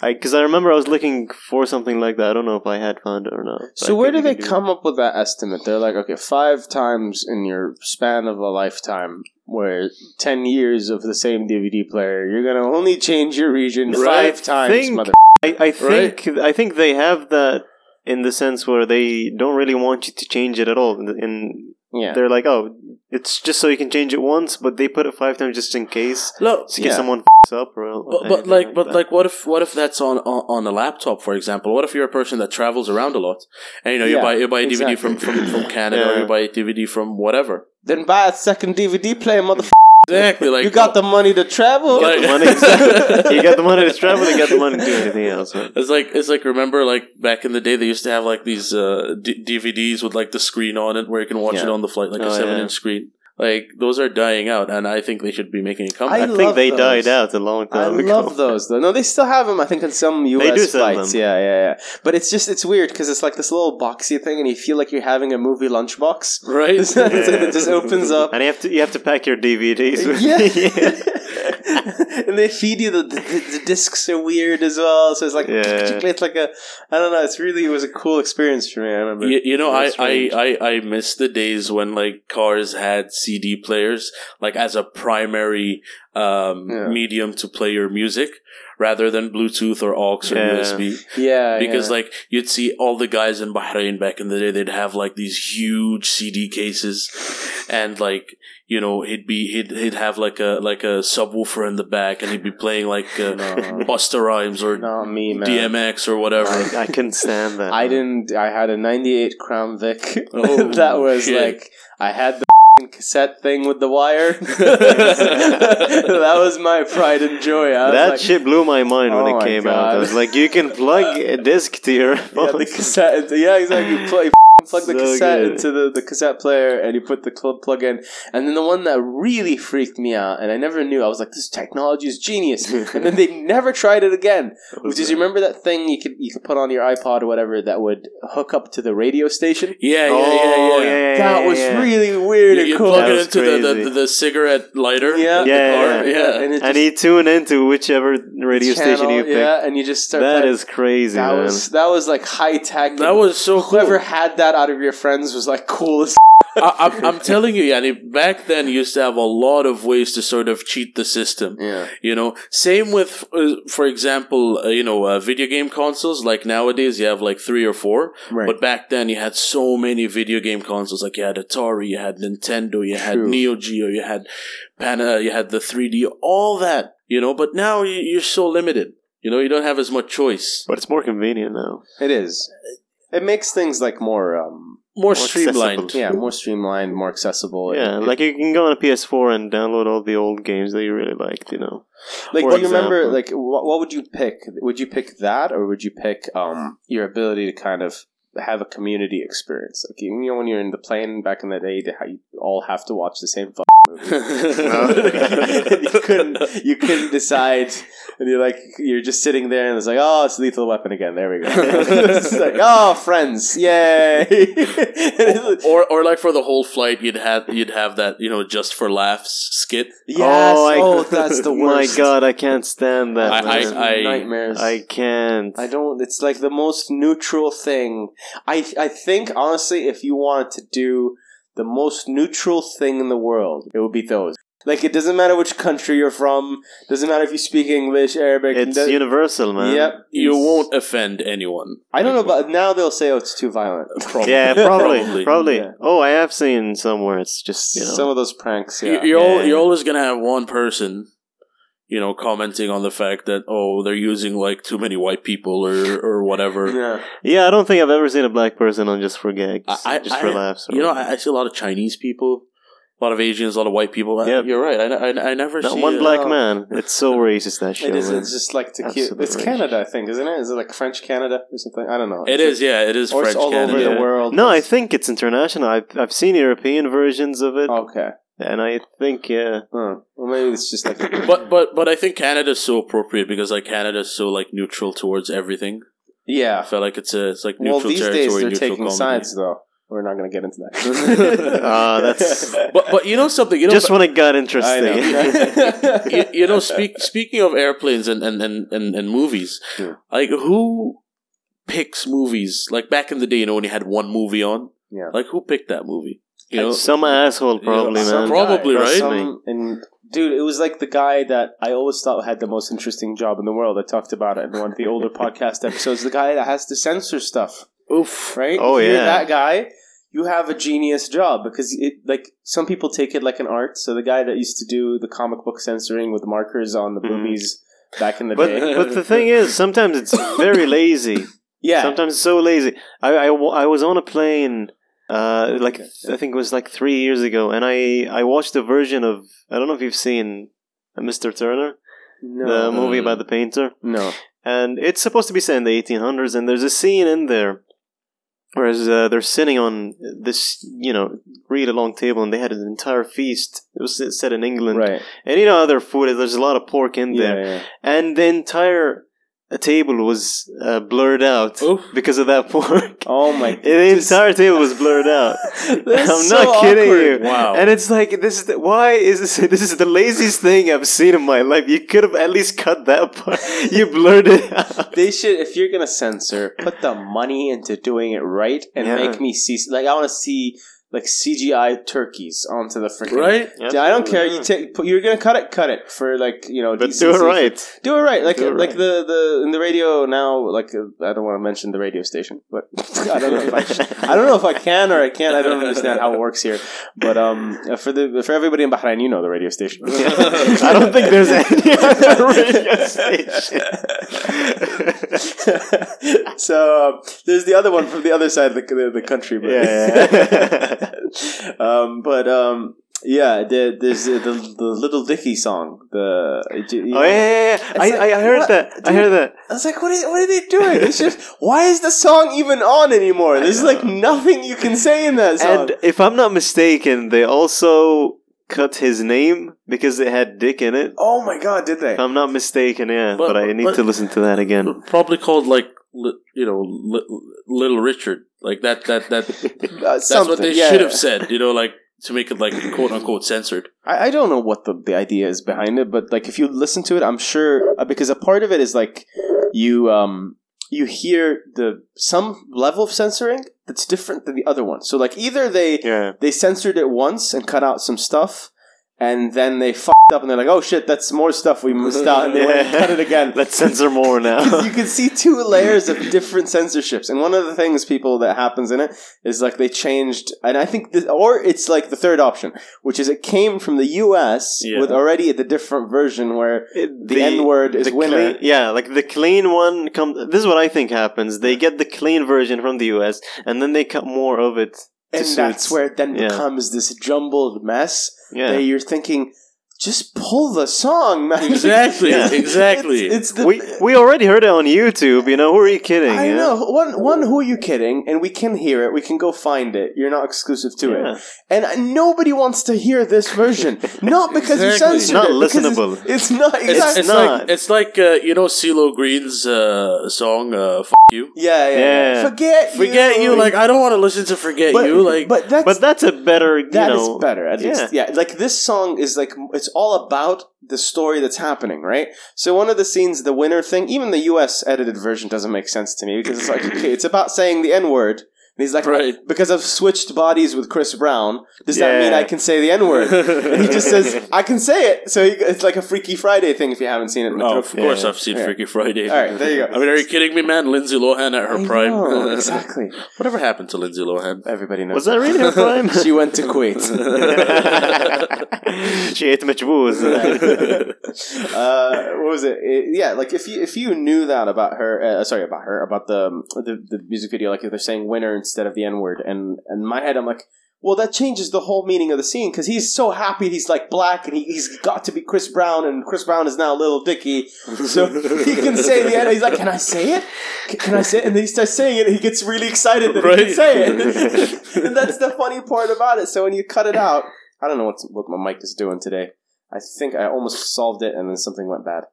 I because I remember I was looking for something like that. I don't know if I had found it or not. So where do they can come up with that estimate? They're like, okay, five times in your span of a lifetime, where ten years of the same DVD player, you're gonna only change your region Right. five times, Think- mother. I, I think I think they have that in the sense where they don't really want you to change it at all. In, in Yeah, they're like, oh, it's just so you can change it once, but they put it five times just in case, Look, in Yeah. someone f up or. but, but anything like but that. like what if what if that's on, on on a laptop for example what if you're a person that travels around a lot and you know you Yeah, buy you buy a dvd exactly. from, from from canada or you buy a dvd from whatever then buy a second DVD player, mother. exactly like you got the money to travel. Like- the money, you got the money to travel, you got the money to do anything else. Right? It's like it's like remember like back in the day they used to have like these uh, D- DVDs with like the screen on it where you can watch it on the flight like a Oh, seven yeah. inch screen. Like those are dying out, and I think they should be making a comeback. I, think they those. died out a long I time ago. I love those though. No, they still have them. I think on some U.S. do sell flights. them. Yeah, yeah, yeah. But it's just it's weird because it's like this little boxy thing, and you feel like you're having a movie lunchbox. right? It's like it just opens up. And you have to you have to pack your DVDs. With yeah. and they feed you the, the the discs are weird as well. So it's like Yeah. it's like a I don't know. It's really it was a cool experience for me. I remember. You, you know, I, I. I, I miss the days when like cars had CD players like as a primary um, Yeah. medium to play your music rather than Bluetooth or aux or Yeah. USB. yeah, because yeah. like you'd see all the guys in Bahrain back in the day, they'd have like these huge CD cases, and like you know he'd be he'd he'd have like a like a subwoofer in the back, and he'd be playing like uh, No. Busta Rhymes or not me, man. DMX or whatever. I, I couldn't stand that. I didn't. I had a '98 Crown Vic. Oh, that was shit. like I had the cassette thing with the wire. that was my pride and joy. That like, shit blew my mind when Oh it came out. I was like, you can plug a disc to your Yeah, the cassette. Yeah, exactly. You plug, you plug the cassette good. into the, the cassette player, and you put the cl- plug in. And then the one that really freaked me out, and I never knew. I was like, "This technology is genius." and then they never tried it again. Which is, you remember that thing you could you could put on your iPod or whatever that would hook up to the radio station? yeah, yeah, Oh, yeah, yeah. that was yeah. really weird You, and you cool. plug it into the, the, the cigarette lighter. Yeah. Yeah, car. yeah, yeah. And it and you tune into whichever radio channel, station you pick. Yeah, and you just start. That playing- is crazy, that man. was that was like high tech. That was so cool. whoever had that out of your friends was like cool as. I, I'm, I'm telling you, Yanni, back then you used to have a lot of ways to sort of cheat the system. Yeah. You know, same with, uh, for example, uh, you know, uh, video game consoles. Like nowadays, you have like three or four. Right. But back then, you had so many video game consoles. Like you had Atari, you had Nintendo, you had Neo Geo, you had Pana, you had the 3D, all that. You know, but now you- you're so limited. You know, you don't have as much choice. but it's more convenient now. It is. It makes things like more, um, More, More streamlined. accessible. yeah, more streamlined, more accessible. Yeah, It- like you can go on a PS4 and download all the old games that you really liked, you know. like do you remember? Like, what, what would you pick? Would you pick that, or would you pick um your ability to kind of have a community experience? Like you know, when you're in the plane back in the day, how you all have to watch the same fucking movie. you couldn't you couldn't decide and you're like you're just sitting there and it's like oh it's lethal weapon again there we go it's like oh friends yay or or like for the whole flight you'd have you'd have that you know just for laughs skit yes oh, I- oh, that's the worst My god, I can't stand that. I- man. I- nightmares I can't. I don't. It's like the most neutral thing. I I think honestly, if you wanted to do the most neutral thing in the world, it would be those. Like it doesn't matter which country you're from. Doesn't matter if you speak English, Arabic. it's do- universal, man. Yep. you It's- won't offend anyone I don't know, but now they'll say, "Oh, it's too violent." Probably. Yeah, probably, Probably. probably. Yeah. Oh, I have seen somewhere. It's just you know. Some of those pranks. You- Yeah. you're, al- Yeah. you're always gonna have one person you know commenting on the fact that oh they're using like too many white people or or whatever yeah. yeah, I don't think I've ever seen a black person on just for gags, I- I- just for I- laughs. or you know. I, I see a lot of chinese people a lot of asians a lot of white people Yeah, you're right I, I, I never not see one uh, black no. man. It's so racist that shit. It is. man. It's just like to keep. It's racist. Canada, I think, isn't it? Is it like French Canada or something? I don't know. it is yeah it is Or it's french all Canada. over the world. No, I think it's international. I've I've seen European versions of it, Okay. And I think yeah. Huh. Well, maybe it's just like. but but but I think Canada's so appropriate because like Canada's so like neutral towards everything. Yeah, I yeah. feel like it's a it's like Well, neutral these territory, days they're neutral taking comedy. sides though. We're not going to get into that. Ah, that's but but you know something, you know, just but- when it got I interesting. know. you, you know, speak, speaking of airplanes and and and and, and movies, Yeah. like who picks movies? Like back in the day, you know, when you had one movie on, Yeah. like who picked that movie? You know, Some asshole, probably, some man. prob- Probably, guy, right? some- and dude, it was like the guy that I always thought had the most interesting job in the world. I talked about it in one of the older podcast episodes. The guy that has to censor stuff, oof, right? Oh, If you're yeah. that guy. You have a genius job because it like some people take it like an art. So the guy that used to do the comic book censoring with markers on the Mhm. movies back in the But day. but the thing is, sometimes it's very lazy. Yeah, Sometimes it's so lazy. I, I, I was on a plane, uh, like I think it was like three years ago, and I I watched a version of I don't know if you've seen uh, Mr. Turner, no, the movie about the painter, no. and it's supposed to be set in the 1800s, and there's a scene in there. where uh, they're sitting on this, you know, really long table, and they had an entire feast. It was set in England, Right. and you know other food. There's a lot of pork in there, Yeah, yeah. and the entire uh, table was uh, blurred out Oof. because of that pork. Oh my! The entire table was blurred out. I'm so not kidding awkward. you. Wow. And it's like this is the, why is this this is the laziest thing I've seen in my life. You could have at least cut that part. You blurred it out. They should, if you're gonna censor, put the money into doing it right and Yeah. make me see. Like I want to see like CGI turkeys onto the freaking. right? Yeah, I don't care. You take. Put, you're gonna cut it. Cut it for like you know. But decency. do it right. Do it right. Like Do it like right. the the in the radio now. Like uh, I don't want to mention the radio station, but I don't know if I. Should, I don't know if I can or I can't. I don't understand how it works here. But um, for the for everybody in Bahrain, you know the radio station. I don't think there's any other radio station. so um, there's the other one from the other side of the, the, the country. But Yeah, um, but um, yeah, the, there's uh, the the Little Dicky song. The Oh yeah, yeah, yeah. I, like, I, I heard what? that. I heard that. I was like, what, is, what are they doing? It's just why is the song even on anymore? There's like nothing you can say in that song. And if I'm not mistaken, they also cut his name because it had Dick in it. oh my god, did they? If I'm not mistaken, yeah. But- But, I need but- to listen to that again. Probably called like li- you know li- Little Richard. Like that that that Uh, that's what they yeah. should have said. You know, like to make it like quote unquote censored. I, I don't know what the, the idea is behind it, but like if you listen to it, I'm sure uh, because a part of it is like you um you hear the some level of censoring that's different than the other one. So like either they Yeah. they censored it once and cut out some stuff, and then they fucked up and they're like, oh shit, that's more stuff we missed out, and they went cut it again. Let's censor more now. you can see two layers of different censorships, and one of the things people that happens in it is like they changed, and I think, this, or it's like the third option, which is it came from the U.S. Yeah. with already the different version where It- the, N word is the winner. clean- yeah, like the clean one comes. This is what I think happens. They get the clean version from the US, and then they cut more of it. and suit- that's where it then Yeah. becomes this jumbled mess Yeah, you're thinking, just pull the song, man. Exactly, Yeah. exactly. It's, it's the we we already heard it on YouTube. You know, who are you kidding? I yeah? know. One, one, who are you kidding? And we can hear it. We can go find it. You're not exclusive to Yeah. it. And nobody wants to hear this version. not because you Exactly. censored Not it. because listenable. It's, it's not It's, exactly. it's not. like it's like uh, you know CeeLo Green's uh, song uh, "F You." yeah, yeah, Yeah. yeah. Forget you. Forget you. Like I don't want to listen to "Forget but, You." Like but that's But that's a better. You That is know, better, at yeah. least. Yeah, like this song is like it's all about the story that's happening, right? So one of the scenes, the winner thing, even the U.S. edited version doesn't make sense to me because it's like okay, it's about saying the N word. And he's like, Right. because I've switched bodies with Chris Brown, does that mean I can say the N word? and he just says, I can say it. So he, it's like a Freaky Friday thing if you haven't seen it. Oh, of throat. course I've seen Yeah. Freaky Friday. All right, there you go. I mean, are you kidding me, man? Lindsay Lohan at her I prime. know, exactly. Whatever happened to Lindsay Lohan? Everybody knows. Was that really her prime? She went to Kuwait. she ate machbouz. uh, what was it? It- Yeah, like if you if you knew that about her, uh, sorry about her, about the, the the music video, like if they're saying winner instead of the N word, and in my head I'm like, well, that changes the whole meaning of the scene because he's so happy he's like black and he, he's got to be Chris Brown, and Chris Brown is now Little Dicky, so he can say the N. He's like, can I say it? Can, can I say it? And then he starts saying it, and he gets really excited that he Right. can say it, and that's the funny part about it. So when you cut it out, I don't know what's, what my mic is doing today. I think I almost solved it, and then something went bad.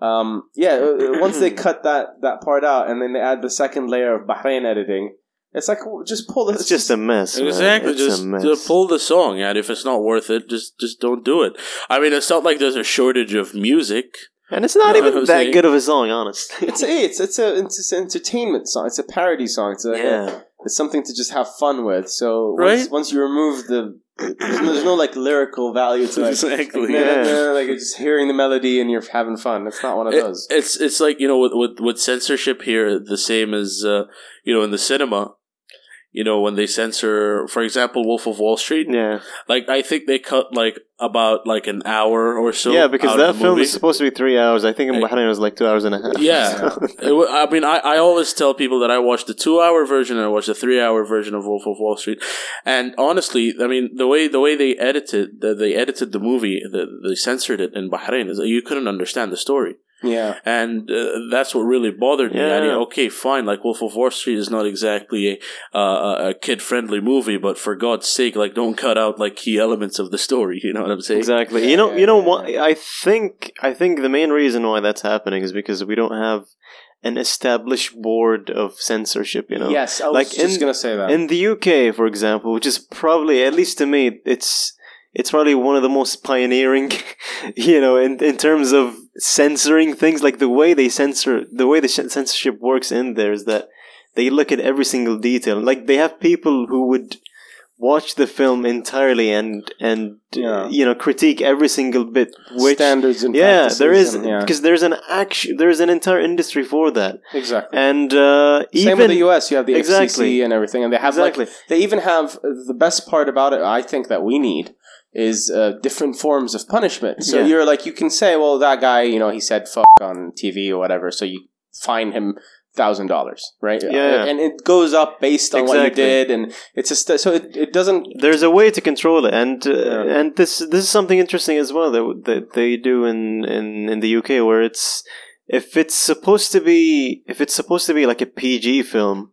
Um, yeah, uh, once they cut that that part out, and then they add the second layer of Bahrain editing, It's like w- just pull this. It's just a mess. Exactly. It's Just a mess. uh, pull the song, and if it's not worth it, just just don't do it. I mean, it's not like there's a shortage of music. and it's not You know even that saying? good of a song, honestly. It's a, it's it's a it's an entertainment song. It's a parody song. It's a, yeah. it's something to just have fun with. So once, Right? once you remove the there's no, there's no like lyrical value to like, Exactly. like, nah, Yeah. nah, like just hearing the melody and you're having fun. It's not one of It- those. it's it's like you know with, with with censorship here, the same as uh, you know in the cinema. You know when they censor, for example, Wolf of Wall Street. Yeah. Like I think they cut like about like an hour or so. yeah, because that film movie. is supposed to be three hours. I think in. Bahrain it was like two hours and a half. Yeah. Wa- I mean, I, I always tell people that I watched the two hour version and I watched the three hour version of Wolf of Wall Street, and honestly, I mean the way the way they edited the, they edited the movie, the, they censored it in Bahrain is that you couldn't understand the story, yeah. and uh, that's what really bothered me. I mean, okay, fine, like Wolf of Wall Street is not exactly a uh, a kid friendly movie, but for God's sake, like don't cut out like key elements of the story. You know what I'm saying? Exactly. Yeah, you know, yeah, you know yeah, what? I think I think the main reason why that's happening is because we don't have an established board of censorship. You know, Yes, I was Like just in- gonna say that. in the UK, for example, which is probably at least to me, it's it's probably one of the most pioneering, you know, in in terms of censoring things. Like the way they censor, the way the censorship works in there is that they look at every single detail. Like they have people who would watch the film entirely and and Yeah. you know critique every single bit. Which standards and yeah, there is and- yeah, because there's an action, there's an entire industry for that, exactly. and uh, Same even with the US, you have the Exactly. FCC and everything, and they have exactly. like they even have the best part about it. I think that we need is uh, different forms of punishment. So Yeah. you're like you can say, well, that guy, you know, he said fuck on TV or whatever, so you fine him thousand dollars, right? Yeah. and it goes up based on what you did, and it's just so it, it doesn't. there's a way to control it, and uh, Yeah. and this this is something interesting as well that that they do in in in the UK where it's if it's supposed to be if it's supposed to be like a PG film.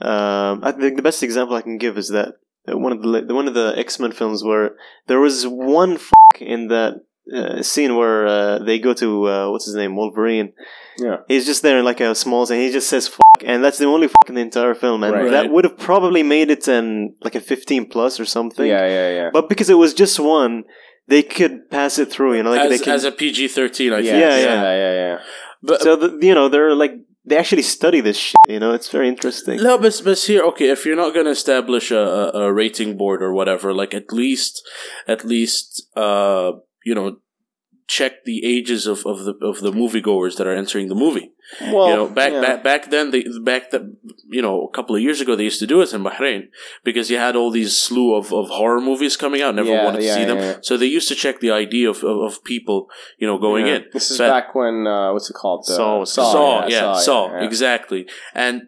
Um, I think the best example I can give is that one of the one of the X Men films where there was one f- in that uh, scene where uh, they go to uh, what's his name Wolverine. Yeah. He's just there in like a small scene. He just says "fuck," and that's the only fuck in the entire film, and Right. that would have probably made it an like a fifteen plus or something. Yeah, yeah, yeah. But because it was just one, they could pass it through. You know, like they as, can. as a PG thirteen, I yeah, think. yeah, yeah, yeah, yeah. yeah, yeah. But so the, you know they're like they actually study this shit. You know, it's very interesting. No, but, but here, okay, if you're not to establish a, a rating board or whatever, like at least, at least, uh, you know, check the ages of, of the of the moviegoers that are entering the movie. Well, you know, back yeah. back back then, they back the you know a couple of years ago they used to do it in Bahrain because you had all these slew of, of horror movies coming out. Never Yeah, wanted to yeah, see them, so they used to check the ID of of, of people you know going in. This is So- back when uh, what's it called? The- Saw. Saw, yeah, Saw, yeah, yeah. exactly. And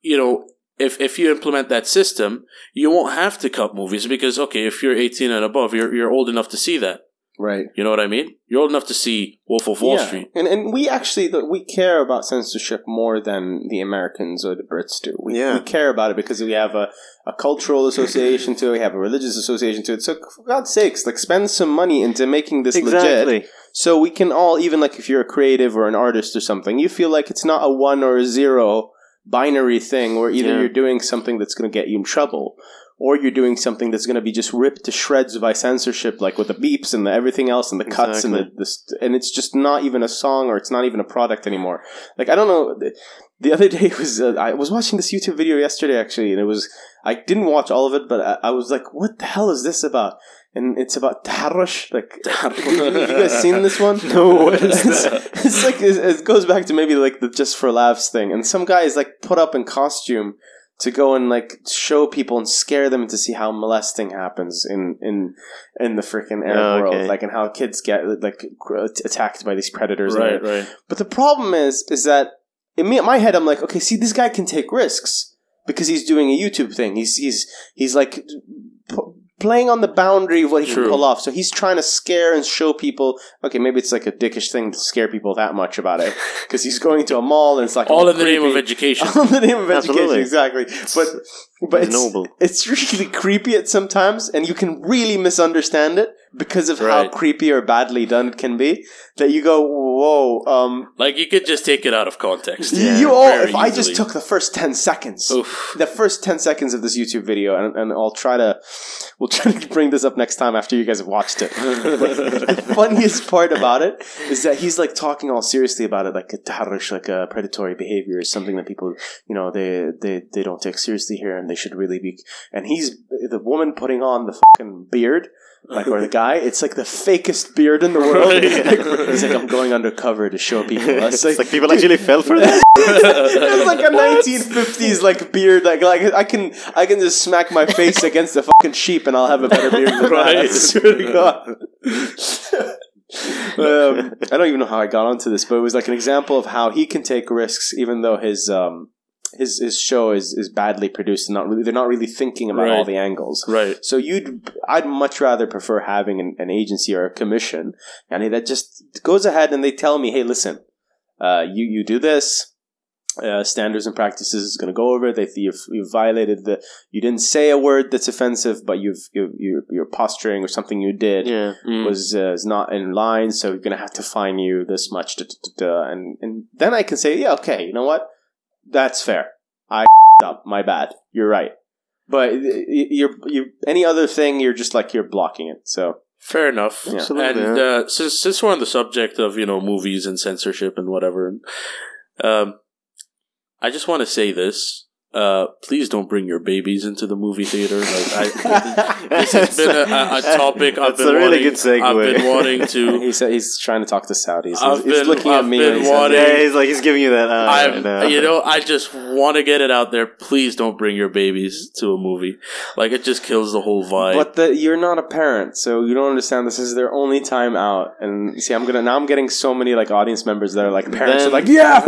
you know, if if you implement that system, you won't have to cut movies because okay, if you're 18 and above, you're you're old enough to see that. Right. You know what I mean? You're old enough to see Wolf of Wall yeah. Street. And and we actually we care about censorship more than the Americans or the Brits do. We, Yeah. we care about it because we have a, a cultural association to it, we have a religious association to it. So for God's sakes, like spend some money into making this legit. So we can all, even like if you're a creative or an artist or something, you feel like it's not a one or a zero binary thing where either Yeah. you're doing something that's going to get you in trouble or you're doing something that's going to be just ripped to shreds by censorship, like with the beeps and the everything else and the cuts and the, Exactly. the st- and it's just not even a song or it's not even a product anymore. Like I don't know. The, the other day was uh, I was watching this YouTube video yesterday actually, and it was I didn't watch all of it, but I, I was like, "What the hell is this about?" And it's about taharush. Like, have you guys seen this one? No, what is it's, it's like it it goes back to maybe like the just for laughs thing, and some guy is like put up in costume to go and like show people and scare them to see how molesting happens in in in the freaking air Oh, world, like and how kids get like attacked by these predators. Right, right. but the problem is, is that in me, in my head, I'm like, okay, see, this guy can take risks because he's doing a YouTube thing. He's he's he's like playing on the boundary of what he True. can pull off. So he's trying to scare and show people. Okay, maybe it's like a dickish thing to scare people that much about it because he's going to a mall and it's like All in the name of education. All in the name of Absolutely. education, exactly. But but It's it's noble. it's really creepy at sometimes, and you can really misunderstand it because of how creepy or badly done it can be. that you go, whoa. Um, Like you could just take it out of context. you- you all. very If I just took the first ten seconds, Oof. the first 10 seconds of this YouTube video, and, and I'll try to, we'll try to bring this up next time after you guys have watched it. the funniest part about it is that he's like talking all seriously about it, like a taharush, like a predatory behavior is something that people, you know, they, they, they don't take seriously here and they should really be. And he's, the woman putting on the fucking beard, like, or the guy, it's like the fakest beard in the world. Like, he's like, I'm going undercover to show people. It's It's like people actually fell for that. it's like a 1950s like beard. Like like I can I can just smack my face against a fucking sheep and I'll have a better beard than Right. that. I swear to God. um, I don't even know how I got onto this, but it was like an example of how he can take risks, even though his um his his show is is badly produced and not really they're not really thinking about all the angles. Right. So you'd, I'd much rather prefer having an, an agency or a commission, and that just goes ahead and they tell me, hey, listen, uh, you you do this. Uh, standards and practices is going to go over it. They you've, you've violated the. You didn't say a word that's offensive, but you've you you you're posturing or something you did yeah. Mm. was uh, is not in line, so you're gonna have to fine you this much, da, da, da. and and then I can say, yeah, okay, you know what, that's fair. I up, my bad. You're right. But y- y- you're you any other thing, you're just like you're blocking it. So Fair enough. Yeah. And uh, since since we're on the subject of you know movies and censorship and whatever, um, I just want to say this: uh, please don't bring your babies into the movie theater. Like, I, this has been a, a, a topic I've That's been a really wanting, good segue. I've been wanting to. he said he's trying to talk to Saudis. He's, I've he's been- looking I've at me. been and he said, wanting- Yeah, he's like he's giving you that. Uh, I'm, right now. you know, I just want to get it out there. Please don't bring your babies to a movie. Like it just kills the whole vibe. But the, you're not a parent, so you don't understand. This is their only time out, and see, I'm gonna now. I'm getting so many like audience members that are like parents Then- are like, yeah, f-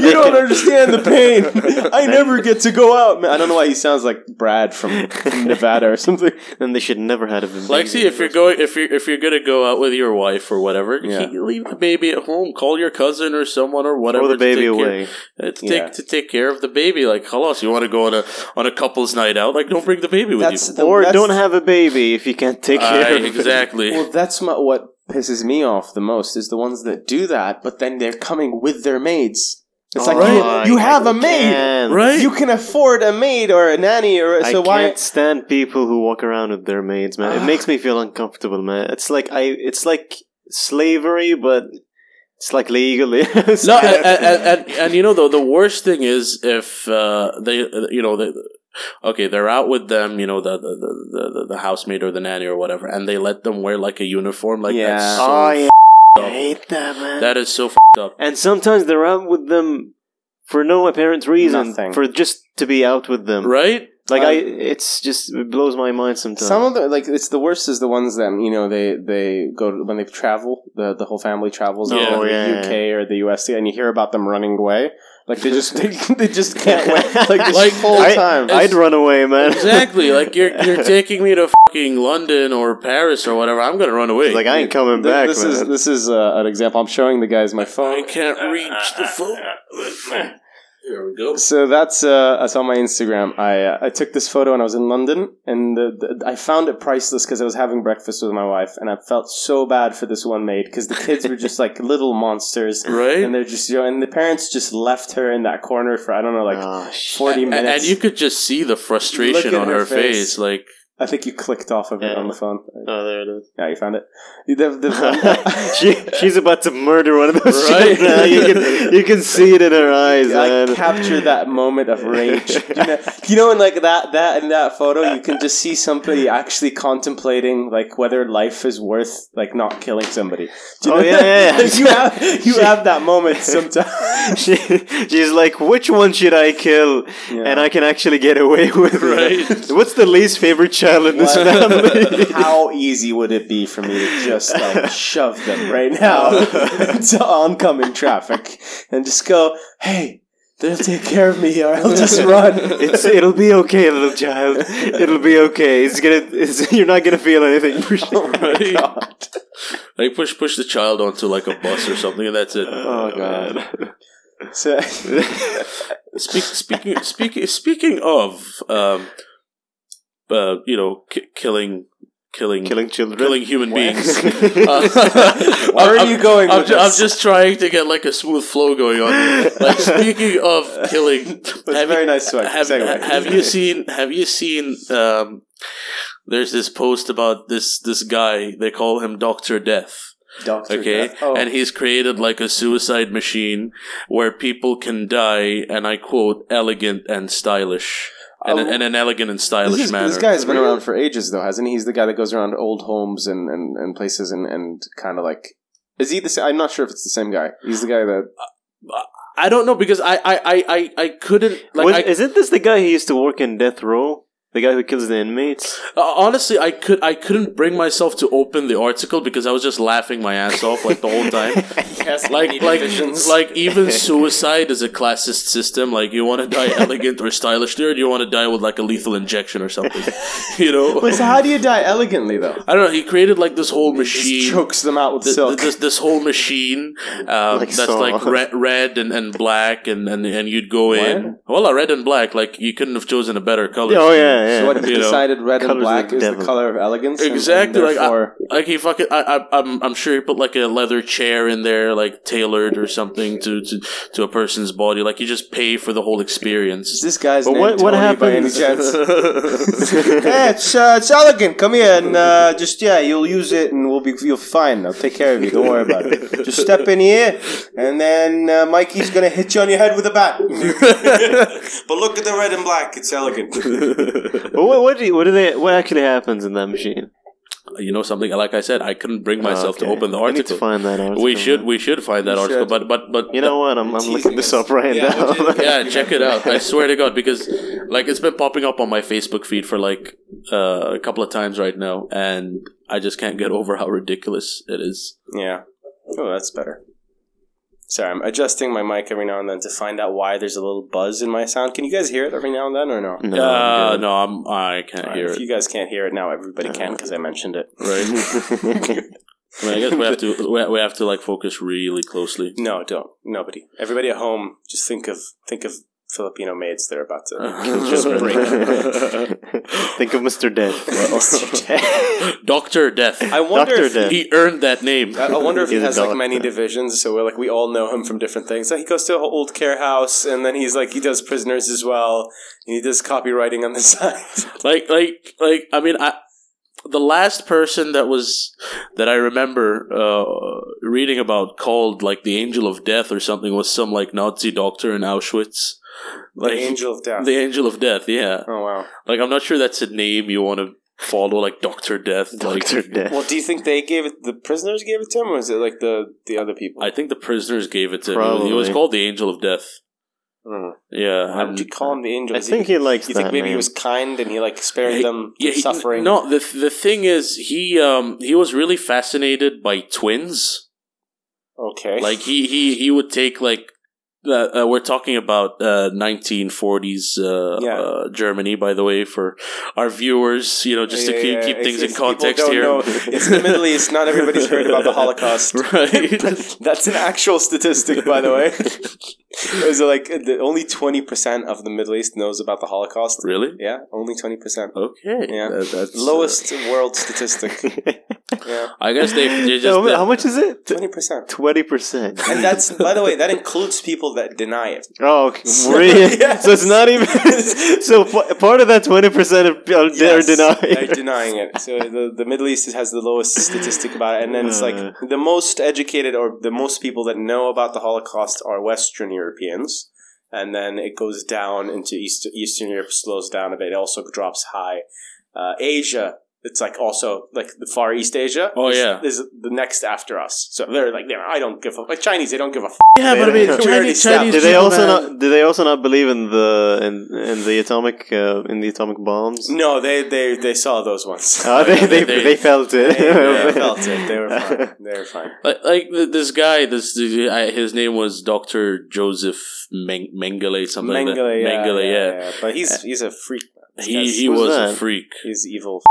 you don't understand the pain. I never get to go out. Man, I don't know why he sounds like Brad from, from Nevada or something. then they should never have him. Like, see, if you're going, if you're if you're gonna go out with your wife or whatever, Yeah. you leave the baby at home. Call your cousin or someone or whatever. throw the to baby take care- away. uh, to Yeah. take to take care of the baby. Like, halas, you want to go on a on a couple's night out? Like, don't bring the baby with That's you. the, or that's- don't have a baby if you can't take care Aye, of it. exactly. Well, that's my, what pisses me off the most is the ones that do that, but then they're coming with their maids. It's like Oh, you, you have a maid. can't. Right. You can afford a maid or a nanny, or I so why? can't stand people who walk around with their maids, man. It Ah. makes me feel uncomfortable, man. It's like I, it's like slavery, but it's like legally. No, and, and, and, and you know the the worst thing is if uh, they you know they, okay they're out with them you know the the, the the the housemaid or the nanny or whatever and they let them wear like a uniform like Yeah. that's so oh, yeah. I hate that, man. that is so f***ed up. and sometimes they're out with them for no apparent reason, Nothing. for just to be out with them. Right? Like Um, I, it's just it blows my mind sometimes. Some of the like it's the worst is the ones that you know they they go to, when they travel the the whole family travels Yeah. to Oh, the yeah, UK or the US and you hear about them running away like they just they, they just can't wait like this Like, whole I, time. I'd run away, man. Exactly. Like you're you're taking me to fucking London or Paris or whatever. I'm gonna run away. like I ain't coming Th- back, this man. is this is uh, an example. I'm showing the guys my I phone. can't reach the phone. Here we go. So that's uh, that's on my Instagram. I uh, I took this photo when I was in London, and the, the, I found it priceless because I was having breakfast with my wife, and I felt so bad for this one maid because the kids were just like little monsters, Right? and they're just you know, and the parents just left her in that corner for I don't know like oh, forty and, minutes. and you could just see the frustration on her her face. face. Like I think you clicked off of it Yeah. on the phone. Oh, there it is. Yeah, you found it. The, the, she she's about to murder one of those Right? now. You can you can see it in her eyes, I man. captured that moment of rage. You know, you know, in like that, that in that photo, you can just see somebody actually contemplating like whether life is worth like not killing somebody. You Oh, know? yeah, yeah, yeah. You have you have that moment sometimes. she, she's like, which one should I kill? Yeah. And I can actually get away with it. What's the least favorite child in this What- family? How easy would it be for me to just like shove them right now into oncoming traffic and just go, "Hey, they'll take care of me, or I'll just run." It's it'll be okay, little child. It'll be okay. It's gonna. It's, you're not gonna feel anything. oh my god. like push push the child onto like a bus or something, and that's it. Oh god. So, Speak, speaking speaking speaking of um, uh, you know, ki- killing killing Killing children. killing human What? beings. Where Uh, are I'm- you going I'm, with ju- I'm just trying to get like a smooth flow going on. Like speaking of killing, That's have very you, nice swag. have, segue. have you seen? Have you seen? Um, there's this post about this this guy. They call him Doctor Death. Doctor Okay, Death? Oh. and he's created like a suicide machine where people can die, and I quote, elegant and stylish, and, Um, in an elegant and stylish this, is- manner. this guy's been around for ages, though, hasn't he? He's the guy that goes around old homes and, and, and places and, and kind of like. Is he the same? I'm not sure if it's the same guy. He's the guy that. I don't know because I I I I, I couldn't like Was- I, isn't this the guy who used to work in death row? The guy who kills the inmates? Uh, honestly, I could I couldn't bring myself to open the article because I was just laughing my ass off like the whole time. like like like even suicide is a classist system. Like you want to die elegant or stylishly, or do you want to die with like a lethal injection or something? you know. Wait, so how do you die elegantly, though? I don't know. He created like this whole Just machine. chokes them out with Th- silk. th- this this whole machine um, Like that's Saw. like red, red and, and black and, and and you'd go in well uh, red and black like you couldn't have chosen a better color Oh yeah, yeah. so what, he You know, decided red and black the is the color of elegance? and- and Exactly, like, I- like he fucking I, I I'm I'm sure he put like a leather chair in there like tailored or something to to to a person's body like you just pay for the whole is experience this guy's But name what- what Tony by any happens- chance? yeah, it's uh, it's elegant. Come here and uh, just yeah, you'll use it and we'll be you'll fine. I'll take care of you. Don't worry about it. Just step in here and then uh, Mikey's gonna hit you on your head with a bat. but look at the red and black. It's elegant. But what what do, you, what do they what actually happens in that machine? you know something like I said I couldn't bring myself to Okay. open the I need to article find that article. we should we should find that We article but but but You know what? I'm, I'm looking this up right Yeah, now. yeah, check it out. I swear to God, because like it's been popping up on my Facebook feed for like uh, a couple of times right now, and I just can't get over how ridiculous it is. Yeah. Oh, that's better. Sorry, I'm adjusting my mic every now and then to find out why there's a little buzz in my sound. Can you guys hear it every now and then, or no? no, uh, I'm no, I'm I can't Alright, hear if it. If you guys can't hear it now, everybody can because I mentioned it. Right. I, mean, I guess we have to we, we have to like focus really closely. No, don't. Nobody. Everybody at home, just think of think of Filipino maids that are about to just break. Think of Mr. Death. Doctor Death. I wonder Dr. if Death. He earned that name. I I wonder if he He's a has like many divisions, so we're like we all know him from different things. Like he goes to an old care house, and then he's like he does prisoners as well, and he does copywriting on the side. like like like i mean i the last person that was that i remember uh reading about called like the angel of death or something was some like nazi doctor in auschwitz the angel of death. the angel of death yeah oh wow. like i'm not sure that's a name you want to follow like dr death like Dr. Death. Well, do you think they gave it? The prisoners gave it to him, or was it like the the other people? i think the prisoners gave it to him it was called the angel of death I yeah Why would you call him the angel? I Is think he likes You that think maybe he was kind and he like spared He- them yeah, the he- suffering? No, the the thing is, he um he was really fascinated by twins. Okay. like he he he would take like uh, uh, we're talking about uh, 1940s uh, Yeah. uh, Germany, by the way, for our viewers. You know, just to keep, yeah, keep things in it's- people context here. know. It's the Middle East. Not everybody's heard about the Holocaust. right? That's an actual statistic, by the way. Is it like the, only twenty percent of the Middle East knows about the Holocaust? really? Yeah, only twenty percent. Okay. Yeah. That- that's, uh, Lowest world statistic. Yeah, I guess they, they just. How mu- how much is it? twenty percent. Twenty percent. And that's, by the way, that includes people that deny it. Oh, okay. really? Yes. So it's not even. so p- part of that twenty percent are, are Yes, denying. They're denying it. So the, the Middle East has the lowest statistic about it, and then it's like Uh. the most educated or the most people that know about the Holocaust are Western Europeans, and then it goes down into East, Eastern Europe, slows down a bit. It also drops high. Uh, Asia, it's like also like the Far East Asia. Oh, is, yeah. is the next after us. So they're like, they're, I don't give a like Chinese. They don't give a. F- Yeah, but I mean, We already Chinese. Chinese Did they also man- not? Did they also not believe in the in, in the atomic uh, in the atomic bombs? no, they they they saw those ones. Oh, they, they, They- they felt it. they, they felt it. They were fine. They were fine. Like, like this guy, this his name was Doctor Joseph Meng- Mengele, something like that. Yeah, Mengele, yeah, yeah. yeah. But he's he's a freak. man. He he Who's was a freak, he's evil.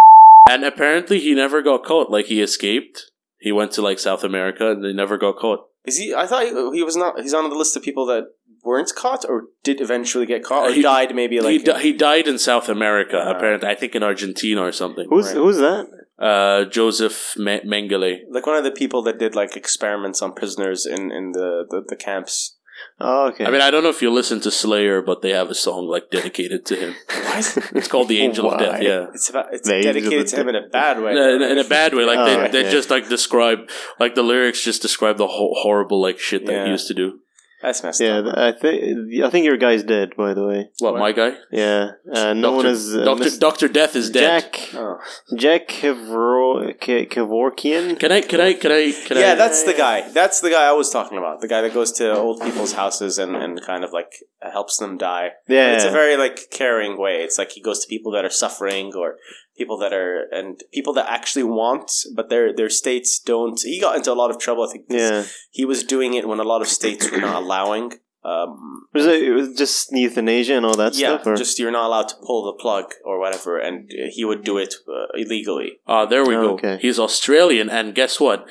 And apparently he never got caught. Like he escaped. He went to like South America, and they never got caught. Is he? I thought he, he was not. He's on the list of people that weren't caught or did eventually get caught or He- died. Maybe like he di- he died in South America. Ah. apparently, I think in Argentina or something. who's Right. who's that? Uh, Joseph Me- Mengele. Like one of the people that did like experiments on prisoners in in the the, the camps. Oh, okay. I mean, I don't know if you listen to Slayer, but they have a song like dedicated to him. What? It's called "The Angel of Death." Yeah. It's about it's The dedicated to him in a bad way. In a, in a bad way, like Oh, they, right, they yeah. just like describe, like the lyrics just describe the ho- horrible like shit that Yeah. he used to do. That's messed yeah, up. th- I think I think your guy's dead. By the way, What, What? my guy? yeah, uh, no one is uh, Doctor Mis- Doctor Death is dead. Jack Oh. Jack Kevro- Ke- Kevorkian. Can I? Can I? Can I? Can yeah, I? that's the guy. That's the guy I was talking about. The guy that goes to old people's houses and, and kind of like helps them die. Yeah, It's a very like caring way. It's like he goes to people that are suffering or people that are and people that actually want, but their their states don't. He got into a lot of trouble. I think. yeah. he was doing it when a lot of states were not allowing. Um, Was it, it was just euthanasia and all that yeah, stuff? Or? just you're not allowed to pull the plug or whatever, and uh, he would do it uh, illegally. Ah, there we Oh, go. okay. He's Australian, and guess what?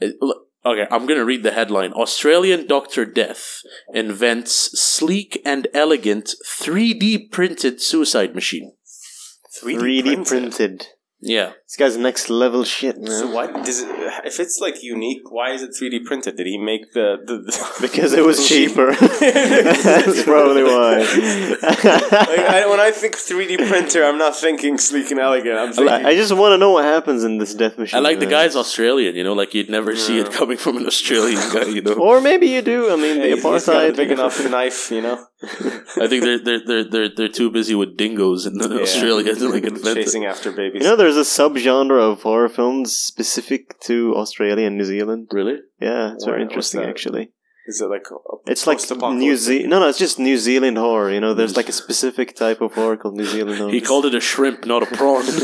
It- Okay, I'm gonna read the headline. Australian Doctor Death invents sleek and elegant 3D printed suicide machine. 3D, 3D printed. Yeah. This guy's next level shit, man. So why does it? If it's like unique, why is it 3D printed? Did he make the the? the because it was cheaper. That's probably why. like, I, when I think 3D printer, I'm not thinking sleek and elegant. I'm thinking. I I just want to know what happens in this death machine. I like the guy's Australian, you know, like you'd never see it coming from an Australian guy, you know. Or maybe you do. I mean, Hey, the he's got a apartheid. big enough knife, you know, I think they're they're they're they're, they're too busy with dingoes in Australia to like invent it. chasing after babies. You know, there's a subgenre of horror films specific to Australia and New Zealand. Really? Yeah, it's Why- very interesting, actually. is it like a It's like New Zealand. No, no, it's just New Zealand horror. You know, there's like a specific type of horror called New Zealand horror. He called it a shrimp, not a prawn.